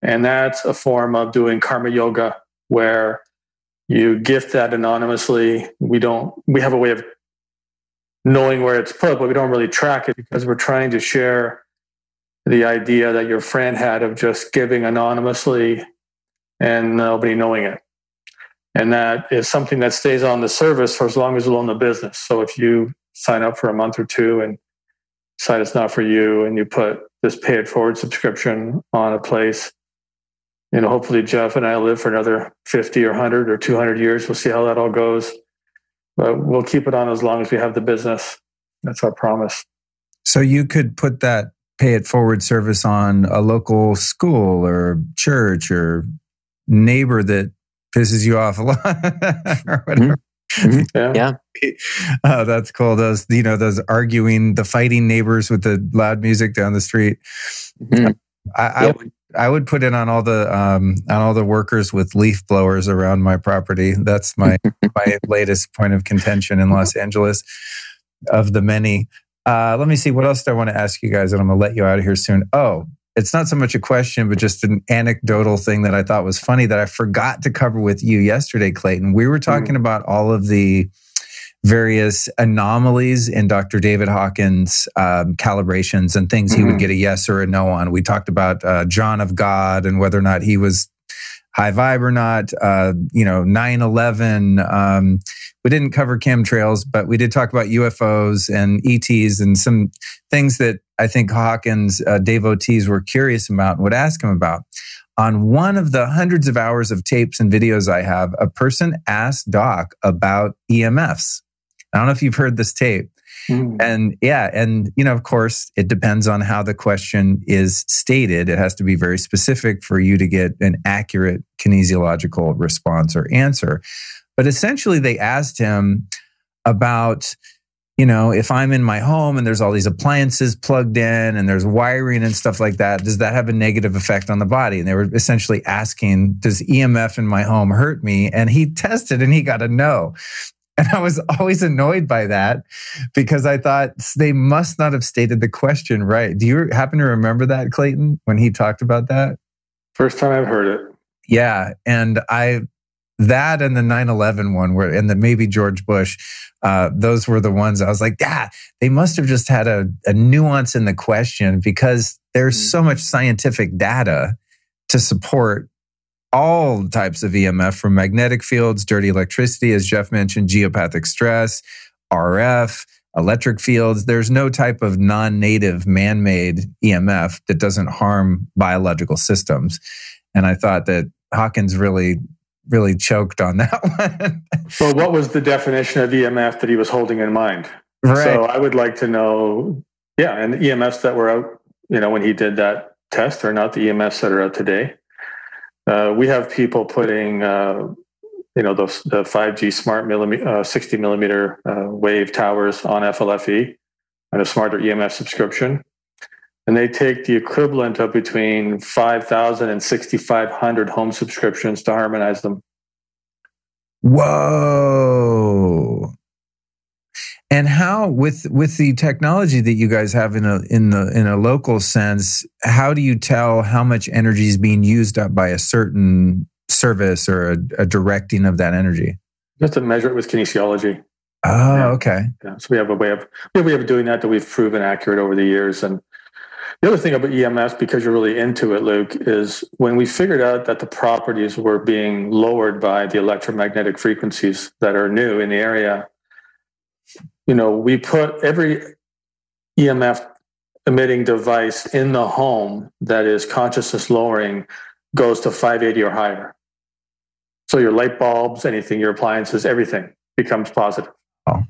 And that's a form of doing karma yoga where you gift that anonymously. We don't, we have a way of knowing where it's put, but we don't really track it because we're trying to share the idea that your friend had of just giving anonymously and nobody knowing it. And that is something that stays on the service for as long as you're in the business. So if you sign up for a month or two and decide it's not for you and you put this pay it forward subscription on a place. You know hopefully jeff and i live for another 50 or 100 or 200 years. We'll see how that all goes. But we'll keep it on as long as we have the business. That's our promise.
So you could put that pay it forward service on a local school or church or neighbor that pisses you off a lot or whatever.
Mm-hmm. Yeah. yeah.
Oh, that's cool. Those, you know, those arguing, the fighting neighbors with the loud music down the street. Mm-hmm. I, I, would, I would put it on all the um, on all the workers with leaf blowers around my property. That's my my latest point of contention in Los Angeles, of the many. Uh, let me see. What else do I want to ask you guys? And I'm going to let you out of here soon. Oh, it's not so much a question, but just an anecdotal thing that I thought was funny that I forgot to cover with you yesterday, Clayten. We were talking mm-hmm. about all of the various anomalies in Dr. David Hawkins' um, calibrations and things mm-hmm. he would mm-hmm. get a yes or a no on. We talked about uh, John of God and whether or not he was high vibe or not, uh, you know, 9 11. Um, we didn't cover chemtrails, but we did talk about UFOs and ETs and some things that I think Hawkins uh, devotees were curious about and would ask him about. On one of the hundreds of hours of tapes and videos I have, a person asked Doc about EMFs. I don't know if you've heard this tape. Mm. And yeah, and you know, of course, it depends on how the question is stated. It has to be very specific for you to get an accurate kinesiological response or answer. But essentially, they asked him about, you know, if I'm in my home and there's all these appliances plugged in and there's wiring and stuff like that, does that have a negative effect on the body? And they were essentially asking, does EMF in my home hurt me? And he tested and he got a no. And I was always annoyed by that because I thought they must not have stated the question right. Do you happen to remember that, Clayten, when he talked about that?
First time I've heard it.
Yeah. And I, that and the 9-11 one where and then maybe george bush uh, those were the ones i was like yeah they must have just had a, a nuance in the question because there's mm-hmm. so much scientific data to support all types of EMF from magnetic fields, dirty electricity, as Jeff mentioned, geopathic stress, RF, electric fields. There's no type of non native man made EMF that doesn't harm biological systems. And I thought that Hawkins really, really choked on that one.
well, what was the definition of EMF that he was holding in mind? Right. So I would like to know, yeah, and the EMFs that were out, you know, when he did that test are not the EMFs that are out today. Uh, we have people putting, uh, you know, the, the 5G smart millimeter, uh, 60 millimeter uh, wave towers on FLFE and a smarter EMF subscription. And they take the equivalent of between 5,000 and 6,500 home subscriptions to harmonize them.
Whoa and how with with the technology that you guys have in a in the in a local sense how do you tell how much energy is being used up by a certain service or a, a directing of that energy
you have to measure it with kinesiology
oh yeah. okay
yeah. so we have a way of we have a way of doing that that we've proven accurate over the years and the other thing about EMS, because you're really into it, Luke, is when we figured out that the properties were being lowered by the electromagnetic frequencies that are new in the area, you know, we put every EMF emitting device in the home that is consciousness lowering goes to 580 or higher. So your light bulbs, anything, your appliances, everything becomes positive. Oh.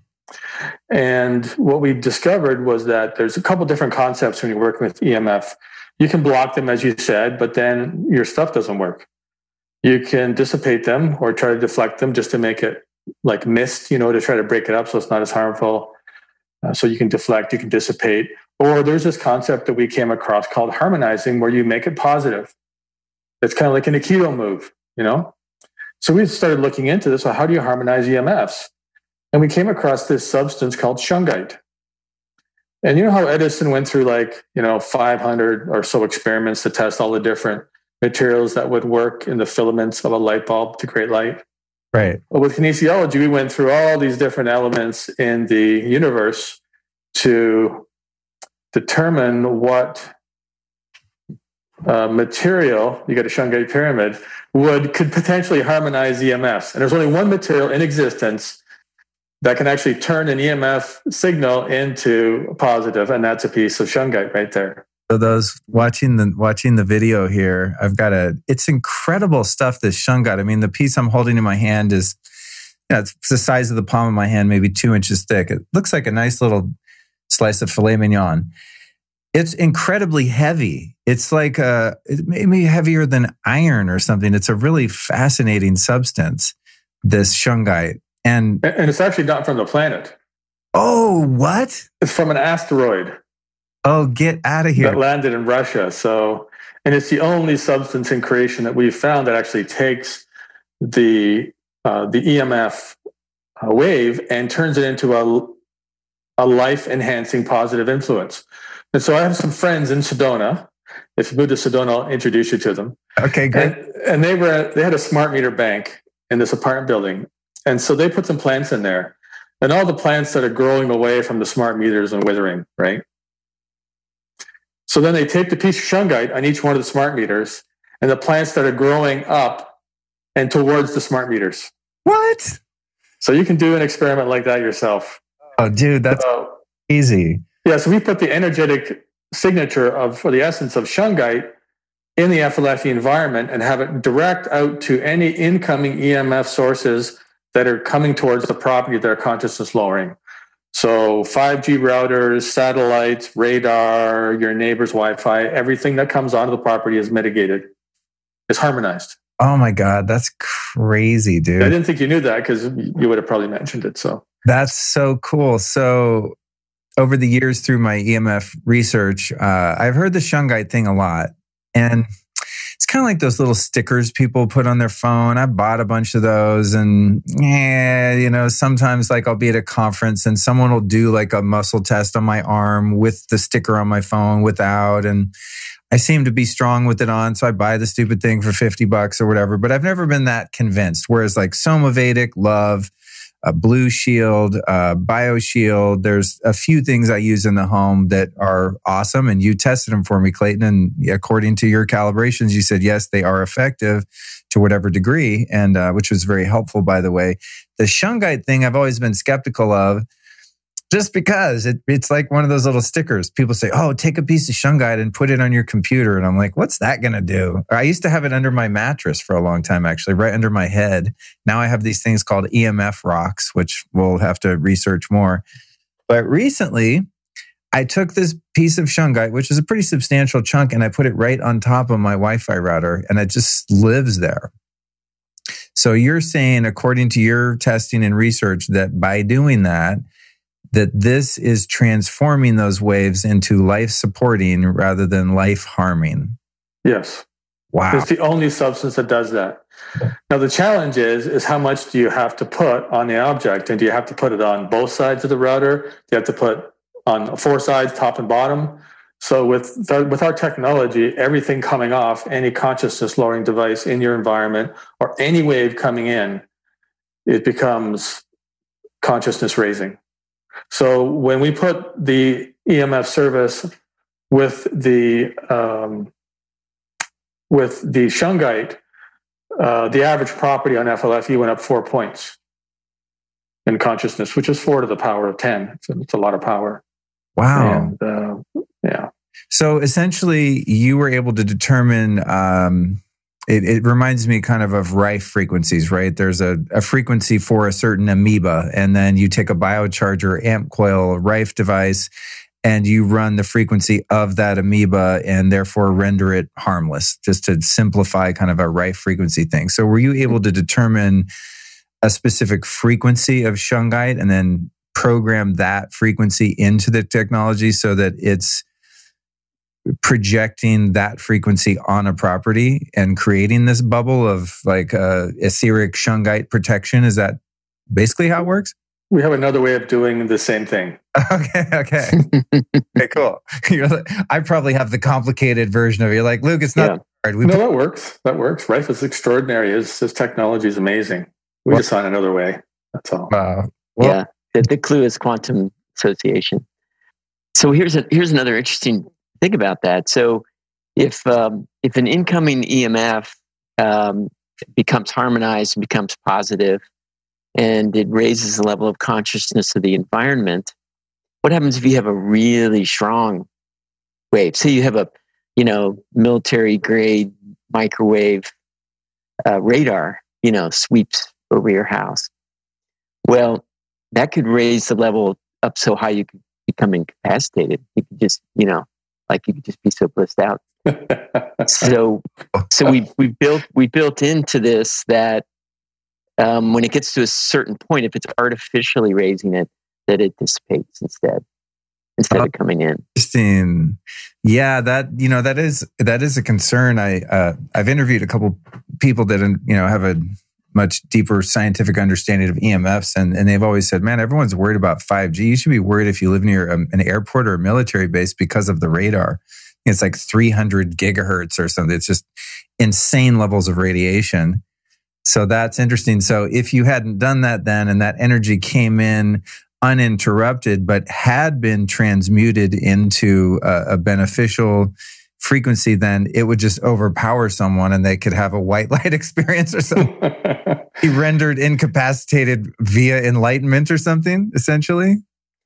And what we discovered was that there's a couple different concepts when you're working with EMF. You can block them, as you said, but then your stuff doesn't work. You can dissipate them or try to deflect them just to make it like mist, you know, to try to break it up so it's not as harmful. Uh, so you can deflect, you can dissipate. Or there's this concept that we came across called harmonizing, where you make it positive. It's kind of like an Aikido move, you know? So we started looking into this. So how do you harmonize EMFs? And we came across this substance called shungite. And you know how Edison went through like, you know, 500 or so experiments to test all the different materials that would work in the filaments of a light bulb to create light?
Right.
Well, with kinesiology, we went through all these different elements in the universe to determine what uh, material you got a shungite pyramid would could potentially harmonize EMFs. And there's only one material in existence that can actually turn an EMF signal into positive, and that's a piece of shungite right there.
So those watching the watching the video here, I've got a it's incredible stuff this shungite. I mean, the piece I'm holding in my hand is you know, it's the size of the palm of my hand, maybe two inches thick. It looks like a nice little slice of filet mignon. It's incredibly heavy. It's like a it may be heavier than iron or something. It's a really fascinating substance, this shungite. And
and it's actually not from the planet.
Oh, what?
It's from an asteroid.
Oh, get out of here.
That landed in Russia. So, and it's the only substance in creation that we've found that actually takes the uh, the EMF uh, wave and turns it into a a life enhancing positive influence. And so I have some friends in Sedona. If you move to Sedona, I'll introduce you to them.
Okay, great.
And, and they were they had a smart meter bank in this apartment building, and so they put some plants in there, and all the plants that are growing away from the smart meters and withering, right? So then they taped a piece of shungite on each one of the smart meters, and the plants that are growing up and towards the smart meters.
What?
So you can do an experiment like that yourself.
Oh, dude, that's
So,
easy.
yeah, so we put the energetic signature of or the essence of shungite in the FLFE environment and have it direct out to any incoming EMF sources that are coming towards the property that are consciousness lowering. So 5G routers, satellites, radar, your neighbor's Wi-Fi, everything that comes onto the property is mitigated, is harmonized.
Oh my God, that's crazy, dude.
I didn't think you knew that because you would have probably mentioned it. So
That's so cool. So, over the years through my EMF research, uh, I've heard the shungite thing a lot. And it's kind of like those little stickers people put on their phone. I bought a bunch of those. And yeah, you know, sometimes like I'll be at a conference and someone will do like a muscle test on my arm with the sticker on my phone without. And I seem to be strong with it on. So I buy the stupid thing for 50 bucks or whatever. But I've never been that convinced. Whereas like Somavedic, Love, a Blushield, uh, bio shield. There's a few things I use in the home that are awesome. And you tested them for me, Clayten. And according to your calibrations, you said, yes, they are effective to whatever degree. And, uh, which was very helpful, by the way. The shungite thing I've always been skeptical of just because it, it's like one of those little stickers. People say, Oh, take a piece of shungite and put it on your computer. And I'm like, what's that going to do? I used to have it under my mattress for a long time, actually, right under my head. Now I have these things called EMF rocks, which we'll have to research more. But recently, I took this piece of shungite, which is a pretty substantial chunk, and I put it right on top of my Wi Fi router, and it just lives there. So you're saying, according to your testing and research, that by doing that, that this is transforming those waves into life supporting rather than life harming.
yes,
Wow.
it's the only substance that does that. Now the challenge is is how much do you have to put on the object, and do you have to put it on both sides of the router? Do you have to put on four sides, top and bottom? So with the, with our technology, everything coming off any consciousness lowering device in your environment or any wave coming in, it becomes consciousness raising. So when we put the EMF service with the um, with the shungite, uh, the average property on FLFE went up four points in consciousness, which is four to the power of ten. It's a, it's a lot of power.
wow.
And uh, yeah,
So essentially, you were able to determine. Um, it, it reminds me kind of of Rife frequencies, right? There's a, a frequency for a certain amoeba, and then you take a biocharger, amp coil, Rife device, and you run the frequency of that amoeba and therefore render it harmless, just to simplify kind of a Rife frequency thing. So, were you able to determine a specific frequency of shungite and then program that frequency into the technology so that it's projecting that frequency on a property and creating this bubble of like uh, etheric shungite protection. Is that basically how it works?
we have another way of doing the same thing.
Okay, okay, okay, cool. You're like, I probably have the complicated version of it. You're like, Luke, it's not
Yeah.
hard. We
no,
put-
that works. That works. Rife is extraordinary. His, his technology is amazing. We
Well-
just found another way. That's all.
wow. Well-
yeah, the, the clue is quantum association. So here's a, here's another interesting thing about that. So if um, if an incoming EMF um, becomes harmonized, and becomes positive, and it raises the level of consciousness of the environment, what happens if you have a really strong wave? Say you have a you know military grade microwave uh, radar, you know, sweeps over your house. Well, that could raise the level up so high you could become incapacitated. You could just, you know, like you could just be so blissed out. So, so we we built we built into this that um, when it gets to a certain point, if it's artificially raising it, that it dissipates instead instead of coming in.
Interesting. Yeah, that you know that is that is a concern. I uh, I've interviewed a couple people that you know have a much deeper scientific understanding of EMFs, and, and they've always said, man, everyone's worried about 5G. You should be worried if you live near a, an airport or a military base because of the radar. It's like 300 gigahertz or something. It's just insane levels of radiation. So that's interesting. So if you hadn't done that then and that energy came in uninterrupted, but had been transmuted into a, a beneficial frequency, then it would just overpower someone and they could have a white light experience or something. Be rendered incapacitated via enlightenment or something, essentially,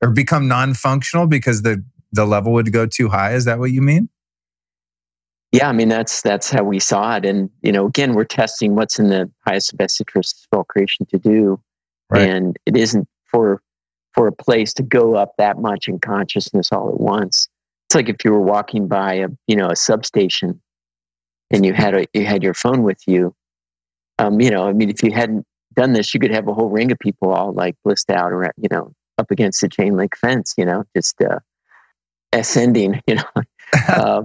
or become non-functional because the the level would go too high. Is that what you mean?
Yeah, I mean that's that's how we saw it, and you know, again, we're testing what's in the highest best interest of all creation to do, right. and it isn't for for a place to go up that much in consciousness all at once. It's like if you were walking by a you know a substation, and you had a you had your phone with you. Um, you know, I mean, if you hadn't done this, you could have a whole ring of people all like blissed out or you know up against the chain link fence. You know, just uh, ascending. You know, uh,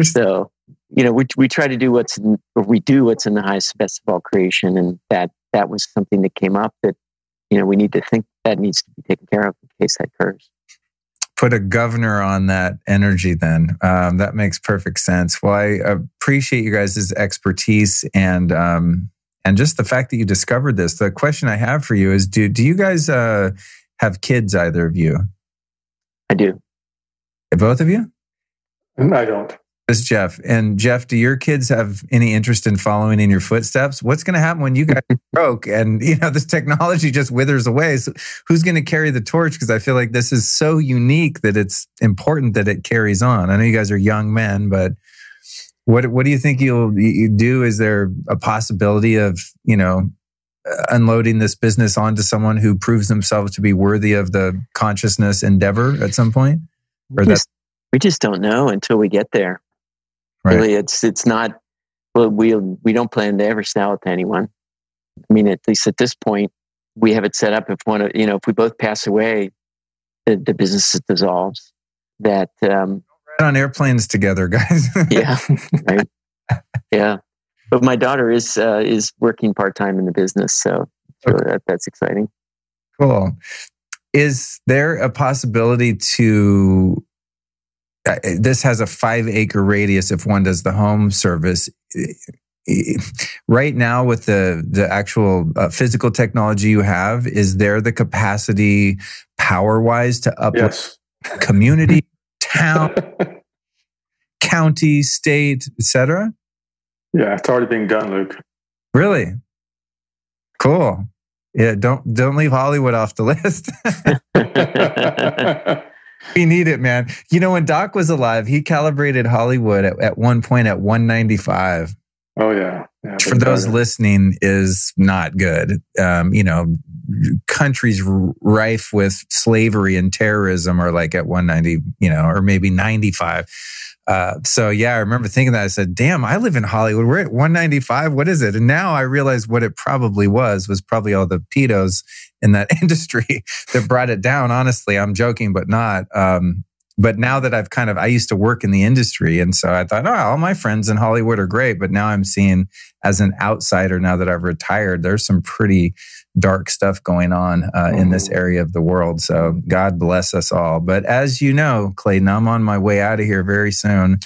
so you know, we we try to do what's in, or we do what's in the highest best of all creation, and that that was something that came up that you know we need to think that needs to be taken care of in case that occurs.
Put a governor on that energy, then um, that makes perfect sense. Well, I appreciate you guys' expertise and um, and just the fact that you discovered this. The question I have for you is: Do do you guys uh, have kids? Either of you?
I do.
Both of you?
I don't.
This Jeff. And Jeff, do your kids have any interest in following in your footsteps? What's going to happen when you guys broke and you know this technology just withers away? So who's going to carry the torch? Because I feel like this is so unique that it's important that it carries on. I know you guys are young men, but what what do you think you'll you do? Is there a possibility of you know uh, unloading this business onto someone who proves themselves to be worthy of the consciousness endeavor at some point?
Or we just, we just don't know until we get there. Right. Really, it's it's not. Well, we we don't plan to ever sell it to anyone. I mean, at least at this point, we have it set up. If one, of, you know, if we both pass away, the, the business dissolves. That um,
on airplanes together, guys.
yeah, right. Yeah, but my daughter is uh, is working part time in the business, so, so okay. that, that's exciting.
Cool. Is there a possibility to this has a five acre radius if one does the home service. Right now with the the actual uh, physical technology you have is there the capacity power wise to up
yes.
community town county state etc
yeah it's already being done luke.
Really? Cool. Yeah don't don't leave hollywood off the list we need it, man. You know, when Doc was alive, he calibrated Hollywood at, at one point at 195.
Oh yeah.
yeah For those listening, is not good. Um, you know, countries rife with slavery and terrorism are like at 190, you know, or maybe 95. Uh, so yeah, I remember thinking that. I said, "Damn, I live in Hollywood. We're at 195. What is it?" And now I realize what it probably was was probably all the pedos in that industry that brought it down. Honestly, I'm joking, but not. Um, but now that I've kind of, I used to work in the industry, and so I thought, oh, all my friends in Hollywood are great. But now I'm seeing, as an outsider, now that I've retired, there's some pretty dark stuff going on uh, in this mm-hmm. area of the world. So God bless us all. But as you know, Clayten, I'm on my way out of here very soon.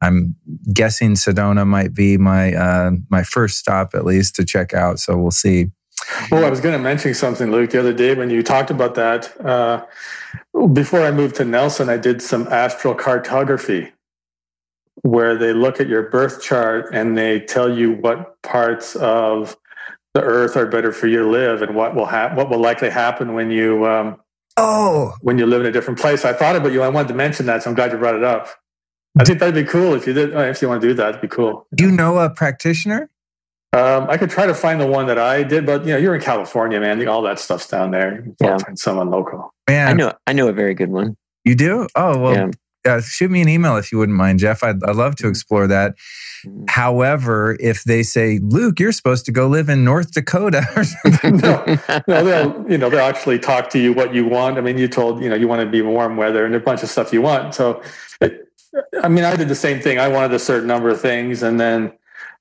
I'm guessing Sedona might be my uh, my first stop at least to check out. So we'll see.
Well, I was going to mention something, Luke, the other day when you talked about that. Uh, before I moved to Nelson, I did some astral cartography where they look at your birth chart and they tell you what parts of the earth are better for you to live and what will happen what will likely happen when you um,
oh.
when you live in a different place. I thought about you i wanted to mention that so i'm glad you brought it up. I think that'd be cool if you did if you want to do that it'd be cool.
Do you know a practitioner
um, I could try to find the one that I did, but you know, you're in California, man. All that stuff's down there. You yeah. find someone local.
Man, I know, I know a very good one.
You do? Oh well, yeah uh, shoot me an email if you wouldn't mind, Jeff. I'd, I'd love to explore that. Mm-hmm. However, if they say, Luke, you're supposed to go live in North Dakota or something.
no, no, they'll, you know, they'll actually talk to you what you want. I mean, you told, you know, you want to be warm weather and a bunch of stuff you want. So, it, I mean, I did the same thing. I wanted a certain number of things and then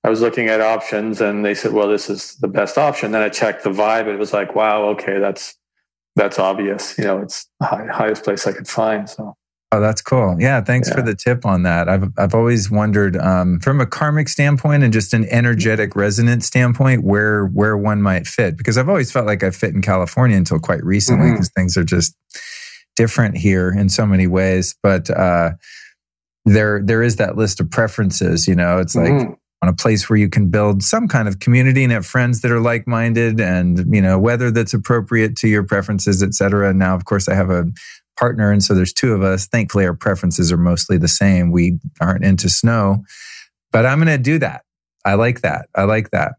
I was looking at options and they said, well, this is the best option. Then I checked the vibe. It was like, wow, okay, that's, that's obvious. You know, it's the high, highest place I could find. So.
Oh, that's cool. Yeah, thanks yeah. for the tip on that. I've I've always wondered um, from a karmic standpoint and just an energetic resonance standpoint where where one might fit because I've always felt like I fit in California until quite recently because mm-hmm. things are just different here in so many ways. But uh, there there is that list of preferences. You know, it's like mm-hmm. On a place where you can build some kind of community and have friends that are like minded, and you know, weather that's appropriate to your preferences, et cetera. Now, of course, I have a partner. And so there's two of us. Thankfully, our preferences are mostly the same. We aren't into snow, but I'm going to do that. I like that. I like that.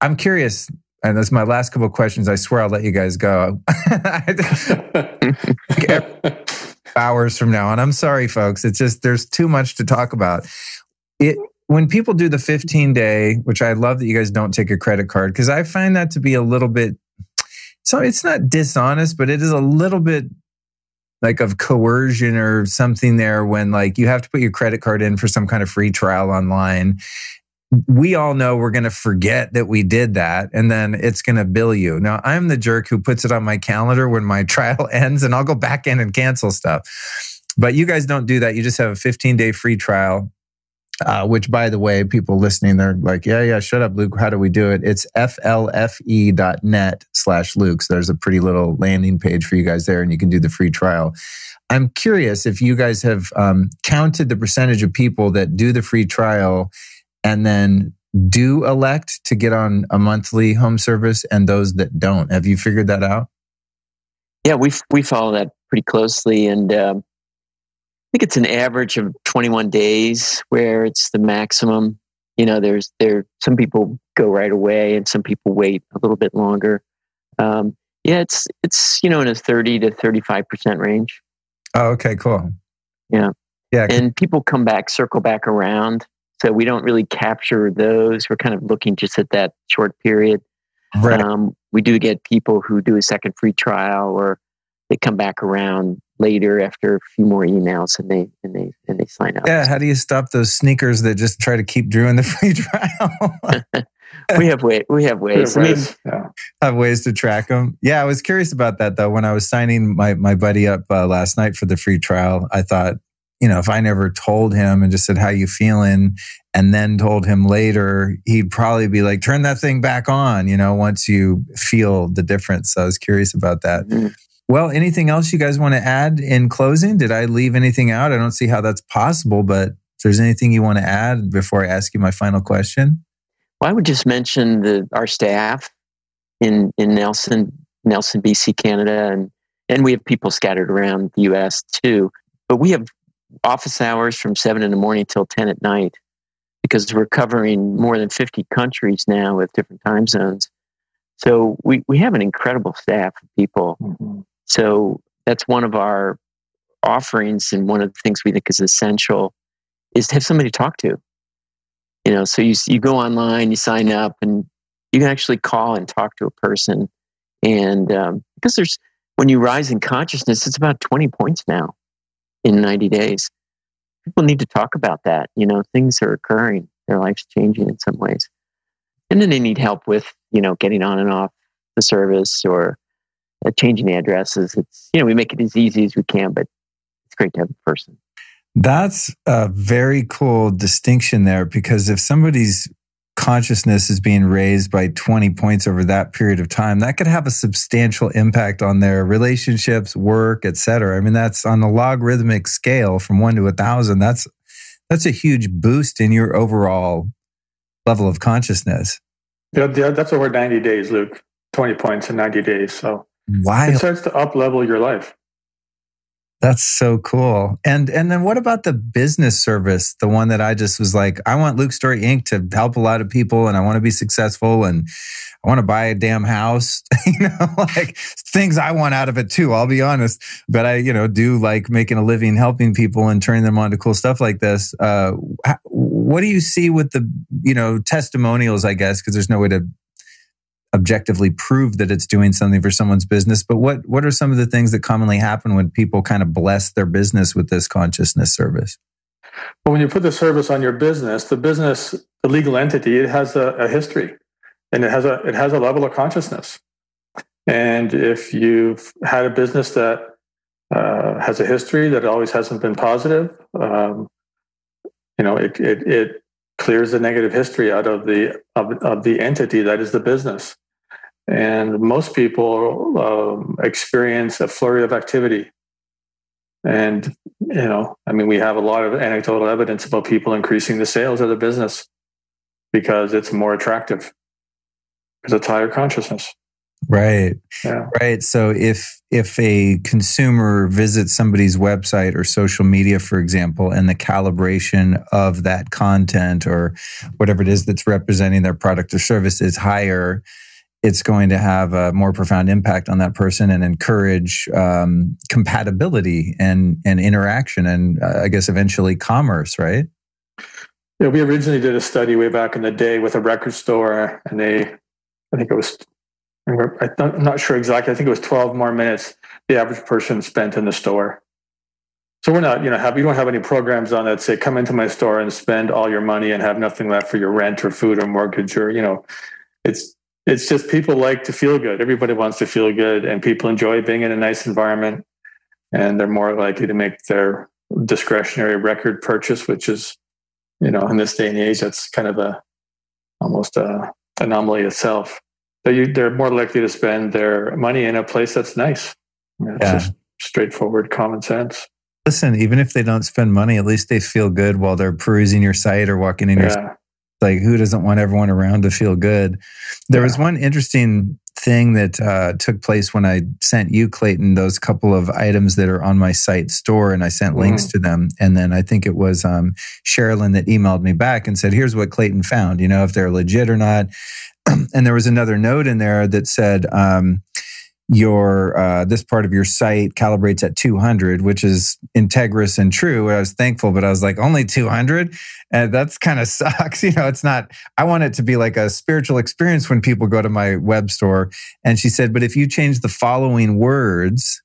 I'm curious, and that's my last couple of questions. I swear I'll let you guys go. hours from now. And I'm sorry, folks. It's just there's too much to talk about. It when people do the mm-hmm. 15 day, which I love that you guys don't take a credit card, because I find that to be a little bit so it's not dishonest, but it is a little bit like of coercion or something there when like you have to put your credit card in for some kind of free trial online we all know we're going to forget that we did that and then it's going to bill you. Now, I'm the jerk who puts it on my calendar when my trial ends and I'll go back in and cancel stuff. But you guys don't do that. You just have a 15 day free trial uh, which by the way, people listening, they're like, yeah, yeah, shut up, Luke. How do we do it? It's flfe.net slash Luke. So there's a pretty little landing page for you guys there and you can do the free trial. I'm curious if you guys have um, counted the percentage of people that do the free trial and then do elect to get on a monthly home service and those that don't. Have you figured that out?
Yeah, we we follow that pretty closely, and um, think it's an average of 21 days where it's the maximum. You know, there's there some people go right away and some people wait a little bit longer. Um, yeah, it's it's you know in a 30 to 35 percent range.
Oh, okay, cool.
Yeah, yeah, and people come back, circle back around. So we don't really capture those. We're kind of looking just at that short period. Right. Um, we do get people who do a second free trial or they come back around later after a few more emails and they and they and they sign up.
Yeah, how do you stop those sneakers that just try to keep Drew in the free trial?
we have way we have ways.
We have ways, I mean, yeah. have ways to track them. Yeah, I was curious about that though. When I was signing my my buddy up uh, last night for the free trial, I thought, you know, if I never told him and just said how you feeling, and then told him later, he'd probably be like, turn that thing back on. You know, once you feel the difference. So I was curious about that. Mm-hmm. Well, anything else you guys want to add in closing? Did I leave anything out? I don't see how that's possible, but if there's anything you want to add before I ask you my final question.
Well, I would just mention the our staff in in Nelson, Nelson, BC, Canada, and and we have people scattered around the U.S. too. But we have office hours from seven in the morning till ten at night because we're covering more than fifty countries now with different time zones. So we we have an incredible staff of people. Mm-hmm. So that's one of our offerings, and one of the things we think is essential is to have somebody to talk to. You know, so you you go online, you sign up, and you can actually call and talk to a person. And um, because there's when you rise in consciousness, it's about twenty points now in ninety days. People need to talk about that. You know, things are occurring, their life's changing in some ways, and then they need help with you know getting on and off the service or uh, changing the addresses. It's you know we make it as easy as we can, but it's great to have a person.
That's a very cool distinction there because if somebody's consciousness is being raised by 20 points over that period of time that could have a substantial impact on their relationships work etc i mean that's on a logarithmic scale from 1 to a 1000 that's that's a huge boost in your overall level of consciousness
yeah, that's over 90 days luke 20 points in 90 days so why it starts to up level your life.
That's so cool. And and then what about the business service? The one that I just was like, I want Luke Story Inc. to help a lot of people and I want to be successful and I want to buy a damn house. you know, like things I want out of it too, I'll be honest. But I, you know, do like making a living helping people and turning them on to cool stuff like this. Uh, what do you see with the, you know, testimonials, I guess, because there's no way to objectively prove that it's doing something for someone's business. But what what are some of the things that commonly happen when people kind of bless their business with this consciousness service?
But when you put the service on your business, the business, the legal entity, it has a, a history and it has a it has a level of consciousness. And if you've had a business that uh, has a history that always hasn't been positive, um, you know, it, it, it clears the negative history out of the of, of the entity that is the business. And most people um, experience a flurry of activity. And, you know, I mean, we have a lot of anecdotal evidence about people increasing the sales of the business because it's more attractive. Because it's higher consciousness.
Right. Yeah. Right. So if if a consumer visits somebody's website or social media, for example, and the calibration of that content or whatever it is that's representing their product or service is higher, it's going to have a more profound impact on that person and encourage um, compatibility and and interaction and uh, I guess eventually commerce. Right.
Yeah, we originally did a study way back in the day with a record store, and they, I think it was I'm not sure exactly. I think it was 12 more minutes the average person spent in the store. So we're not, you know, have you don't have any programs on that say come into my store and spend all your money and have nothing left for your rent or food or mortgage or you know, it's it's just people like to feel good. Everybody wants to feel good, and people enjoy being in a nice environment, and they're more likely to make their discretionary record purchase, which is, you know, in this day and age, that's kind of a almost a anomaly itself they're, they're more likely to spend their money in a place that's nice. It's yeah. just straightforward common sense.
Listen, even if they don't spend money, at least they feel good while they're perusing your site or walking in your yeah. Like who doesn't want everyone around to feel good? There yeah. was one interesting thing that uh, took place when I sent you, Clayten, those couple of items that are on my site store, and I sent links mm. to them. And then I think it was um, Sherilyn that emailed me back and said, "Here's what Clayten found. You know, if they're legit or not." and there was another note in there that said um, your uh, this part of your site calibrates at 200 which is integrous and true. I was thankful but i was like only 200 and that's kind of sucks you know it's not i want it to be like a spiritual experience when people go to my web store. And she said but if you change the following words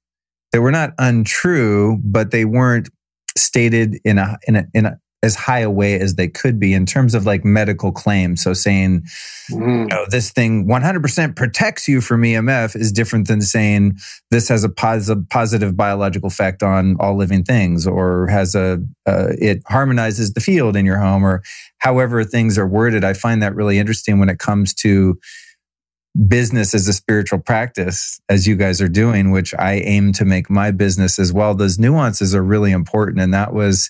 they were not untrue but they weren't stated in a in a in a as high a way as they could be in terms of like medical claims. So saying, mm. you know, this thing 100% protects you from EMF is different than saying this has a positive, positive biological effect on all living things or has a, uh, it harmonizes the field in your home or however things are worded. I find that really interesting when it comes to business as a spiritual practice as you guys are doing, which I aim to make my business as well. Those nuances are really important. And that was,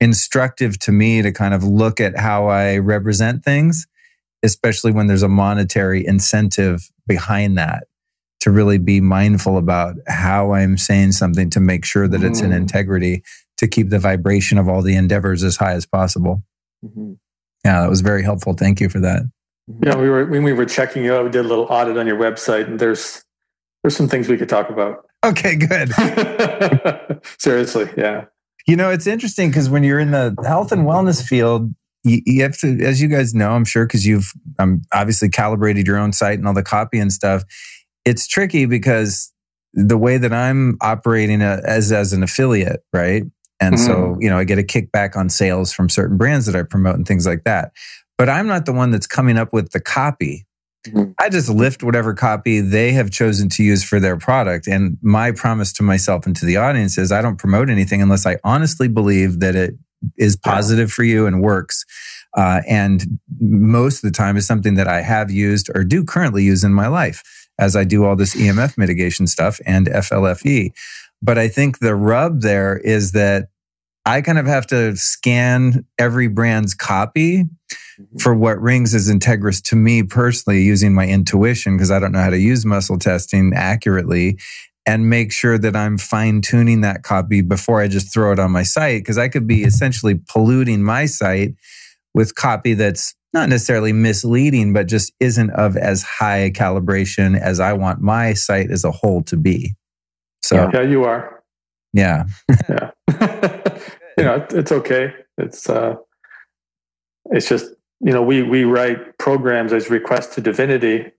instructive to me to kind of look at how I represent things, especially when there's a monetary incentive behind that to really be mindful about how I'm saying something to make sure that it's in mm-hmm. integrity to keep the vibration of all the endeavors as high as possible. Mm-hmm. Yeah, that was very helpful. Thank you for that.
Mm-hmm. Yeah, we were when we were checking you out, we did a little audit on your website, and there's there's some things we could talk about.
Okay, good.
Seriously, yeah.
You know, it's interesting because when you're in the health and wellness field, you, you have to, as you guys know, I'm sure, because you've um, obviously calibrated your own site and all the copy and stuff. It's tricky because the way that I'm operating a, as as an affiliate, right? And mm-hmm. so, you know, I get a kickback on sales from certain brands that I promote and things like that. But I'm not the one that's coming up with the copy. Mm-hmm. I just lift whatever copy they have chosen to use for their product. And my promise to myself and to the audience is I don't promote anything unless I honestly believe that it is positive for you and works. Uh, and most of the time is something that I have used or do currently use in my life as I do all this EMF mitigation stuff and FLFE. But I think the rub there is that I kind of have to scan every brand's copy. For what rings as integrous to me personally using my intuition because I don't know how to use muscle testing accurately and make sure that I'm fine tuning that copy before I just throw it on my site because I could be mm-hmm. essentially polluting my site with copy that's not necessarily misleading, but just isn't of as high a calibration as I want my site as a whole to be.
So, yeah, you are.
Yeah.
yeah. you know, it's okay. It's, uh, it's just you know we we write programs as requests to divinity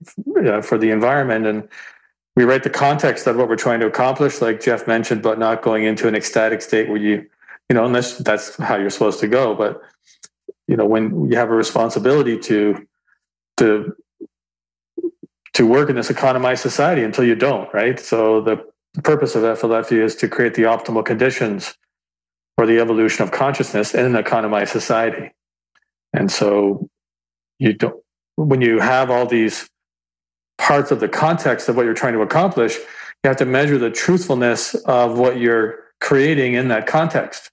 uh, for the environment and we write the context of what we're trying to accomplish like jeff mentioned but not going into an ecstatic state where you you know, unless that's how you're supposed to go. But you know, when you have a responsibility to to to work in this economized society until you don't, right? So the purpose of FLFE is to create the optimal conditions for the evolution of consciousness in an economized society. And so you don't when you have all these parts of the context of what you're trying to accomplish, you have to measure the truthfulness of what you're creating in that context.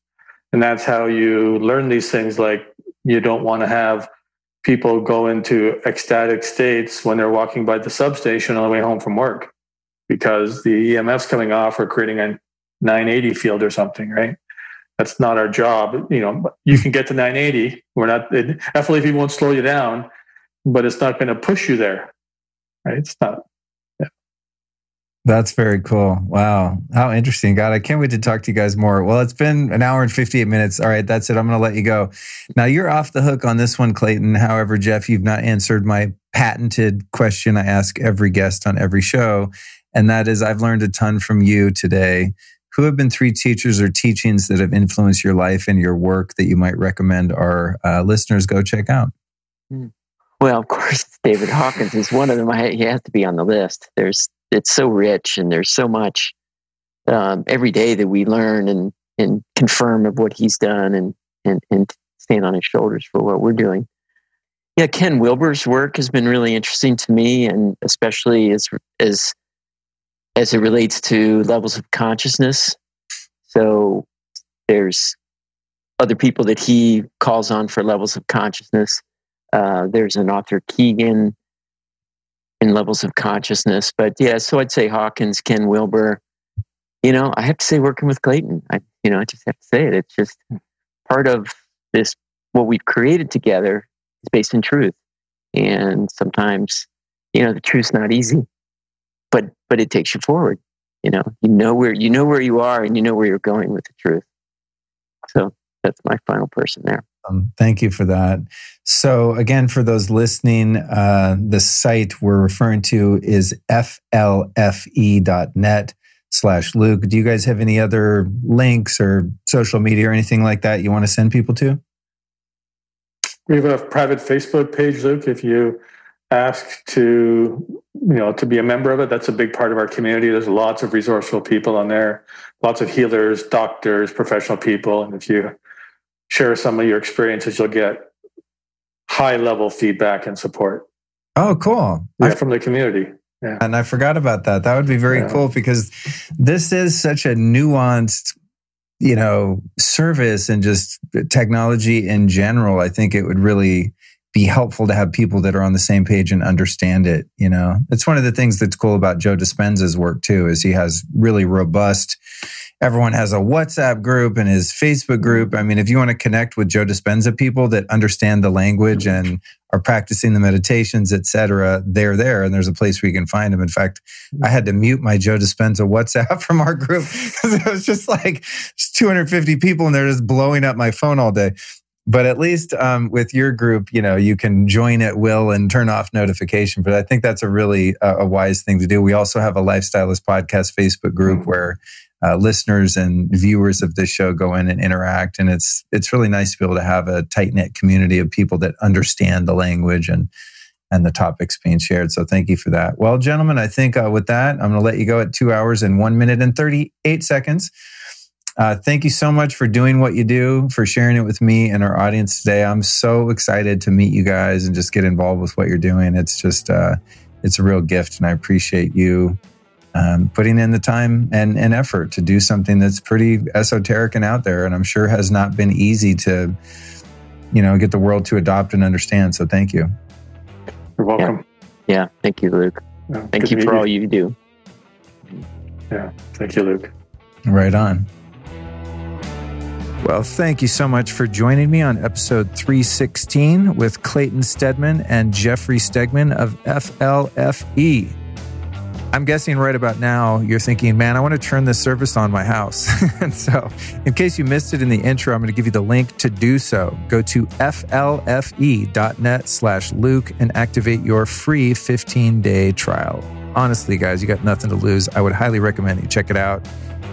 And that's how you learn these things like you don't want to have people go into ecstatic states when they're walking by the substation on the way home from work because the EMF's coming off or creating a 980 field or something, right? That's not our job. You know, you can get to 980. We're not, FLFE won't slow you down, but it's not going to push you there, right? It's not,
that's very cool. Wow. How interesting. God, I can't wait to talk to you guys more. Well, it's been an hour and 58 minutes. All right, that's it. I'm going to let you go. Now, you're off the hook on this one, Clayten. However, Jeff, you've not answered my patented question I ask every guest on every show. And that is I've learned a ton from you today. Who have been three teachers or teachings that have influenced your life and your work that you might recommend our uh, listeners go check out?
Hmm. Well, of course, David Hawkins is one of them. he has to be on the list. There's it's so rich and there's so much um, every day that we learn and and confirm of what he's done and and and stand on his shoulders for what we're doing. Yeah, Ken Wilber's work has been really interesting to me, and especially as as as it relates to levels of consciousness. So there's other people that he calls on for levels of consciousness. Uh, there's an author Kegan in levels of consciousness. But yeah, so I'd say Hawkins, Ken Wilber. You know, I have to say working with Clayten. I you know, I just have to say it. It's just part of this what we've created together is based in truth. And sometimes, you know, the truth's not easy. But but it takes you forward. You know, you know where you know where you are and you know where you're going with the truth. So that's my final person there.
Um, thank you for that. So, again, for those listening, uh, the site we're referring to is flfe.net slash Luke. Do you guys have any other links or social media or anything like that you want to send people to?
We have a private Facebook page, Luke. If you ask to, you know, to be a member of it, that's a big part of our community. There's lots of resourceful people on there, lots of healers, doctors, professional people. And if you share some of your experiences, you'll get high level feedback and support.
Oh, cool.
Yeah, from the community.
Yeah. And I forgot about that. That would be very yeah. cool because this is such a nuanced, you know, service and just technology in general. I think it would really be helpful to have people that are on the same page and understand it. You know, it's one of the things that's cool about Joe Dispenza's work too, is he has really robust everyone has a WhatsApp group and his Facebook group. I mean, if you want to connect with Joe Dispenza people that understand the language mm-hmm. and are practicing the meditations, etc., they're there, and there's a place where you can find them. In fact, mm-hmm. I had to mute my Joe Dispenza WhatsApp from our group because it was just like just 250 people, and they're just blowing up my phone all day. But at least um, with your group, you know, you can join at will and turn off notification. But I think that's a really uh, a wise thing to do. We also have a lifestylist podcast Facebook group mm-hmm. where uh, listeners and viewers of this show go in and interact. And it's it's really nice to be able to have a tight knit community of people that understand the language and and the topics being shared. So thank you for that. Well, gentlemen, I think uh, with that, I'm going to let you go at two hours and one minute and 38 seconds. Uh, thank you so much for doing what you do, for sharing it with me and our audience today. I'm so excited to meet you guys and just get involved with what you're doing. It's just, uh, it's a real gift, and I appreciate you um, putting in the time and, and effort to do something that's pretty esoteric and out there. And I'm sure has not been easy to, you know, get the world to adopt and understand. So thank you.
You're welcome.
Yeah. yeah. Thank you, Luke. Yeah, thank you for all you do.
Yeah. Thank you, Luke.
Right on. Well, thank you so much for joining me on episode 316 with Clayten Stedmann and Jeffrey Stegman of FLFE. I'm guessing right about now you're thinking, man, I want to turn this service on my house. and so, in case you missed it in the intro, I'm going to give you the link to do so. Go to flfe.net slash Luke and activate your free 15 day trial. honestly, guys, you got nothing to lose. I would highly recommend you check it out.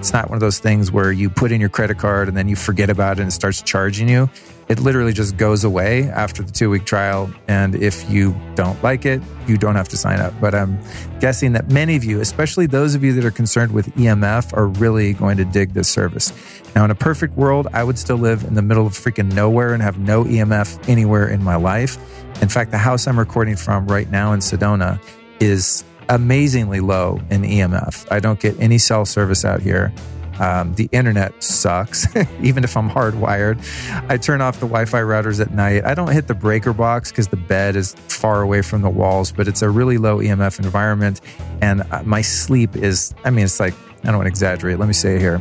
It's not one of those things where you put in your credit card and then you forget about it and it starts charging you. It literally just goes away after the two week trial. And if you don't like it, you don't have to sign up. But I'm guessing that many of you, especially those of you that are concerned with EMF, are really going to dig this service. Now, in a perfect world, I would still live in the middle of freaking nowhere and have no EMF anywhere in my life. In fact, the house I'm recording from right now in Sedona is amazingly low in EMF. I don't get any cell service out here. Um, the internet sucks, even if I'm hardwired. I turn off the Wi Fi routers at night. I don't hit the breaker box because the bed is far away from the walls, but it's a really low EMF environment. And uh, my sleep is, I mean, it's like, I don't want to exaggerate. Let me say it here.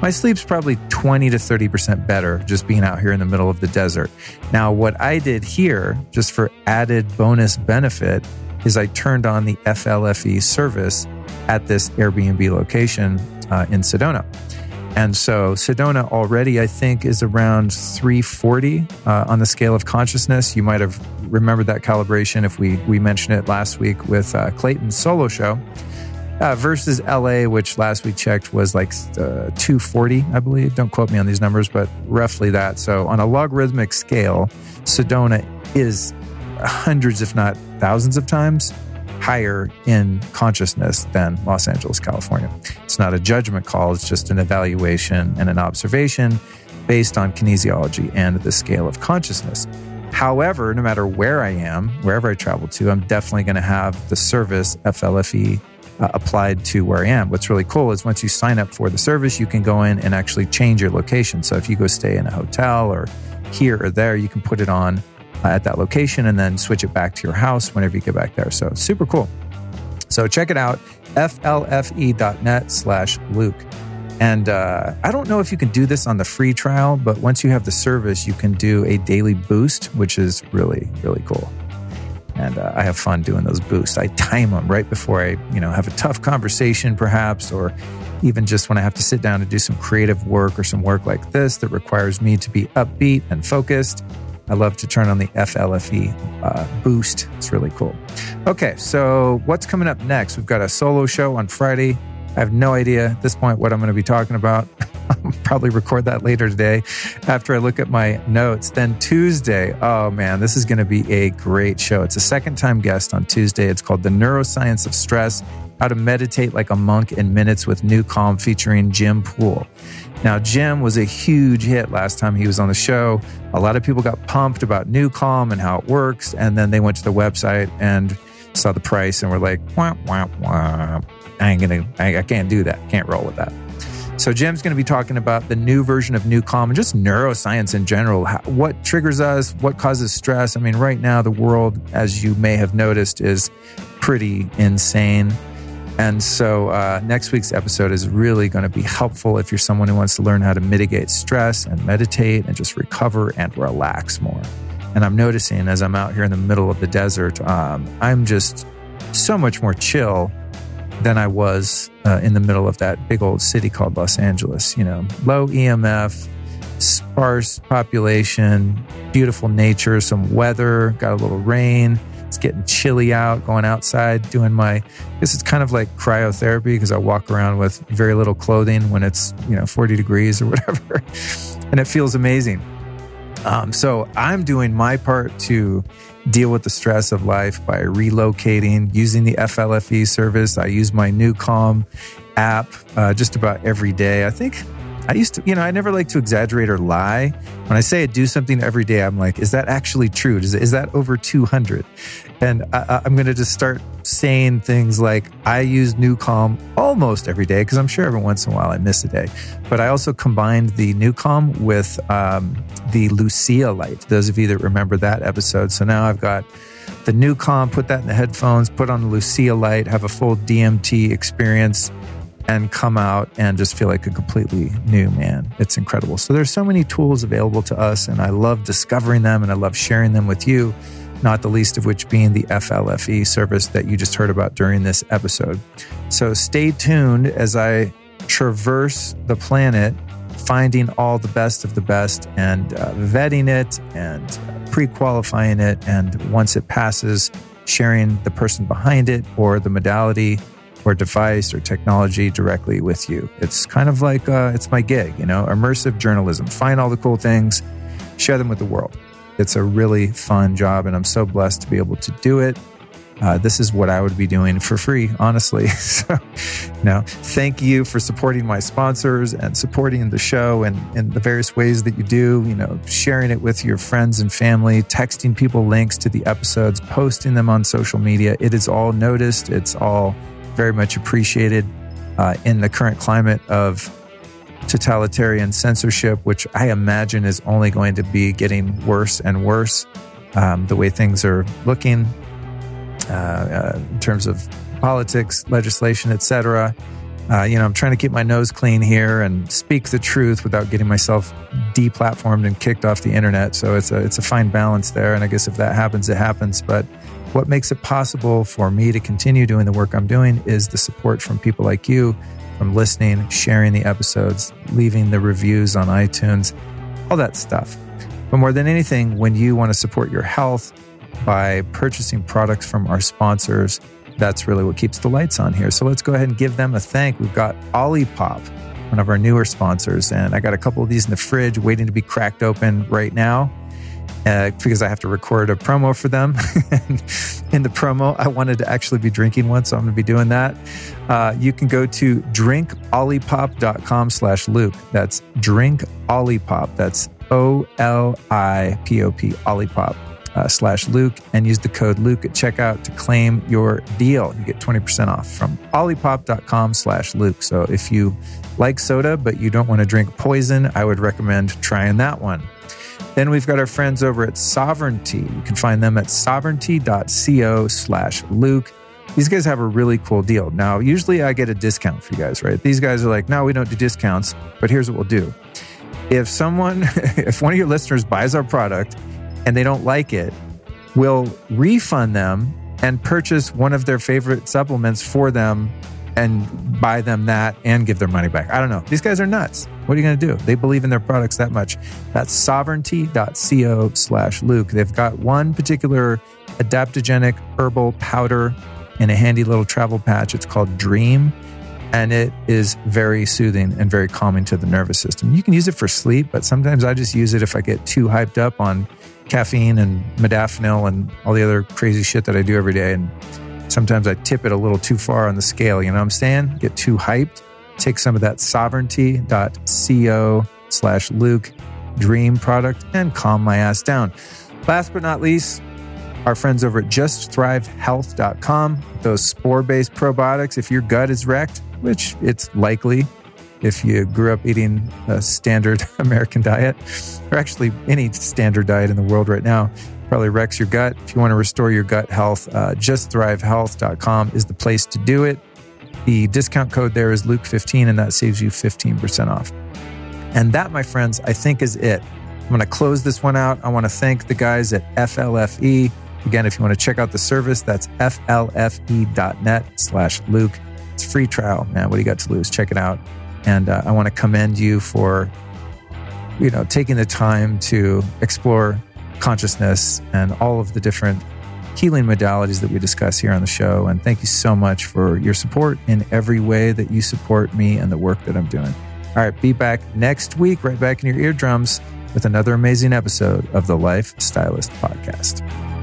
My sleep's probably 20 to 30% better just being out here in the middle of the desert. Now, what I did here, just for added bonus benefit, is I turned on the FLFE service at this Airbnb location uh, in Sedona. And so Sedona already, I think, is around 340 uh, on the scale of consciousness. You might have remembered that calibration if we, we mentioned it last week with uh, Clayten's solo show. Uh, versus LA, which last we checked was like uh, 240, I believe. Don't quote me on these numbers, but roughly that. So on a logarithmic scale, Sedona is hundreds, if not thousands of times higher in consciousness than Los Angeles, California. It's not a judgment call, it's just an evaluation and an observation based on kinesiology and the scale of consciousness. However, no matter where I am, wherever I travel to, I'm definitely going to have the service FLFE uh, applied to where I am. What's really cool is once you sign up for the service, you can go in and actually change your location. So if you go stay in a hotel or here or there, you can put it on at that location and then switch it back to your house whenever you get back there. So super cool. So check it out, flfe.net slash Luke. And uh, I don't know if you can do this on the free trial, but once you have the service, you can do a daily boost, which is really, really cool. And uh, I have fun doing those boosts. I time them right before I, you know, have a tough conversation, perhaps, or even just when I have to sit down to do some creative work or some work like this that requires me to be upbeat and focused. I love to turn on the FLFE uh, boost. It's really cool. Okay, so what's coming up next? We've got a solo show on Friday. I have no idea at this point what I'm going to be talking about. I'll probably record that later today after I look at my notes. Then Tuesday, oh man, this is going to be a great show. It's a second time guest on Tuesday. It's called The Neuroscience of Stress How to Meditate Like a Monk in Minutes with NuCalm featuring Jim Poole. Now, Jim was a huge hit last time he was on the show. A lot of people got pumped about NuCalm and how it works. And then they went to the website and saw the price and were like, wah, wah, wah. I ain't gonna, I, I can't do that. Can't roll with that. So Jim's going to be talking about the new version of NuCalm and just neuroscience in general. What triggers us? What causes stress? I mean, right now the world, as you may have noticed, is pretty insane. And so, uh, next week's episode is really going to be helpful if you're someone who wants to learn how to mitigate stress and meditate and just recover and relax more. And I'm noticing as I'm out here in the middle of the desert, um, I'm just so much more chill than I was uh, in the middle of that big old city called Los Angeles. You know, low EMF, sparse population, beautiful nature, some weather, got a little rain it's getting chilly out, going outside, doing my, I guess it's kind of like cryotherapy because I walk around with very little clothing when it's, you know, 40 degrees or whatever. and it feels amazing. Um, so I'm doing my part to deal with the stress of life by relocating, using the FLFE service. I use my NuCalm app uh, just about every day. I think I used to, you know, I never like to exaggerate or lie. When I say I do something every day, I'm like, is that actually true? Is, is that over 200? And I, am going to just start saying things like, I use NuCalm almost every day because I'm sure every once in a while I miss a day. But I also combined the NuCalm with um, the Lucia light. Those of you that remember that episode. So now I've got the NuCalm, put that in the headphones, put on the Lucia light, have a full DMT experience and come out and just feel like a completely new man. It's incredible. So there's so many tools available to us and I love discovering them and I love sharing them with you, not the least of which being the FLFE service that you just heard about during this episode. So stay tuned as I traverse the planet finding all the best of the best and uh, vetting it and pre-qualifying it and once it passes sharing the person behind it or the modality or device or technology directly with you. It's kind of like uh, it's my gig, you know, immersive journalism. Find all the cool things, share them with the world. It's a really fun job, and I'm so blessed to be able to do it. Uh, this is what I would be doing for free, honestly. so, you know, thank you for supporting my sponsors and supporting the show and in the various ways that you do. You know, sharing it with your friends and family, texting people links to the episodes, posting them on social media. It is all noticed. It's all very much appreciated uh, in the current climate of totalitarian censorship, which I imagine is only going to be getting worse and worse. Um, the way things are looking uh, uh, in terms of politics, legislation, etc. Uh, you know, I'm trying to keep my nose clean here and speak the truth without getting myself deplatformed and kicked off the internet. So it's a it's a fine balance there. And I guess if that happens, it happens. But what makes it possible for me to continue doing the work I'm doing is the support from people like you, from listening, sharing the episodes, leaving the reviews on iTunes, all that stuff. But more than anything, when you want to support your health by purchasing products from our sponsors, that's really what keeps the lights on here. So let's go ahead and give them a thank. We've got Olipop, one of our newer sponsors, and I got a couple of these in the fridge waiting to be cracked open right now uh, because I have to record a promo for them. in the promo, I wanted to actually be drinking one, so I'm going to be doing that. Uh, you can go to drinkolipop.com slash Luke. That's drinkolipop. That's Olipop. Uh, slash Luke and use the code Luke at checkout to claim your deal. You get 20% off from olipop.com slash Luke. So if you like soda, but you don't want to drink poison, I would recommend trying that one. Then we've got our friends over at Sovereignty. You can find them at sovereignty.co slash Luke. These guys have a really cool deal. Now, usually I get a discount for you guys, right? These guys are like, no, we don't do discounts, but here's what we'll do. If someone, if one of your listeners buys our product and they don't like it, we'll refund them and purchase one of their favorite supplements for them and buy them that and give their money back. I don't know. These guys are nuts. What are you going to do? They believe in their products that much. That's sovereignty.co slash Luke. They've got one particular adaptogenic herbal powder in a handy little travel patch. It's called Dream. And it is very soothing and very calming to the nervous system. You can use it for sleep, but sometimes I just use it if I get too hyped up on caffeine and modafinil and all the other crazy shit that I do every day. And sometimes I tip it a little too far on the scale. You know what I'm saying? Get too hyped. Take some of that sovereignty.co slash Luke dream product and calm my ass down. Last but not least, our friends over at justthrivehealth.com, those spore based probiotics. If your gut is wrecked, which it's likely if you grew up eating a standard American diet, or actually any standard diet in the world right now, probably wrecks your gut. If you want to restore your gut health, uh, justthrivehealth.com is the place to do it. The discount code there is Luke15, and that saves you 15% off. And that, my friends, I think is it. I'm going to close this one out. I want to thank the guys at FLFE. Again, if you want to check out the service, that's flfe.net slash Luke. It's free trial, man. What do you got to lose? Check it out. And uh, I want to commend you for, you know, taking the time to explore consciousness and all of the different healing modalities that we discuss here on the show. And thank you so much for your support in every way that you support me and the work that I'm doing. All right, be back next week, right back in your eardrums with another amazing episode of the Life Stylist Podcast.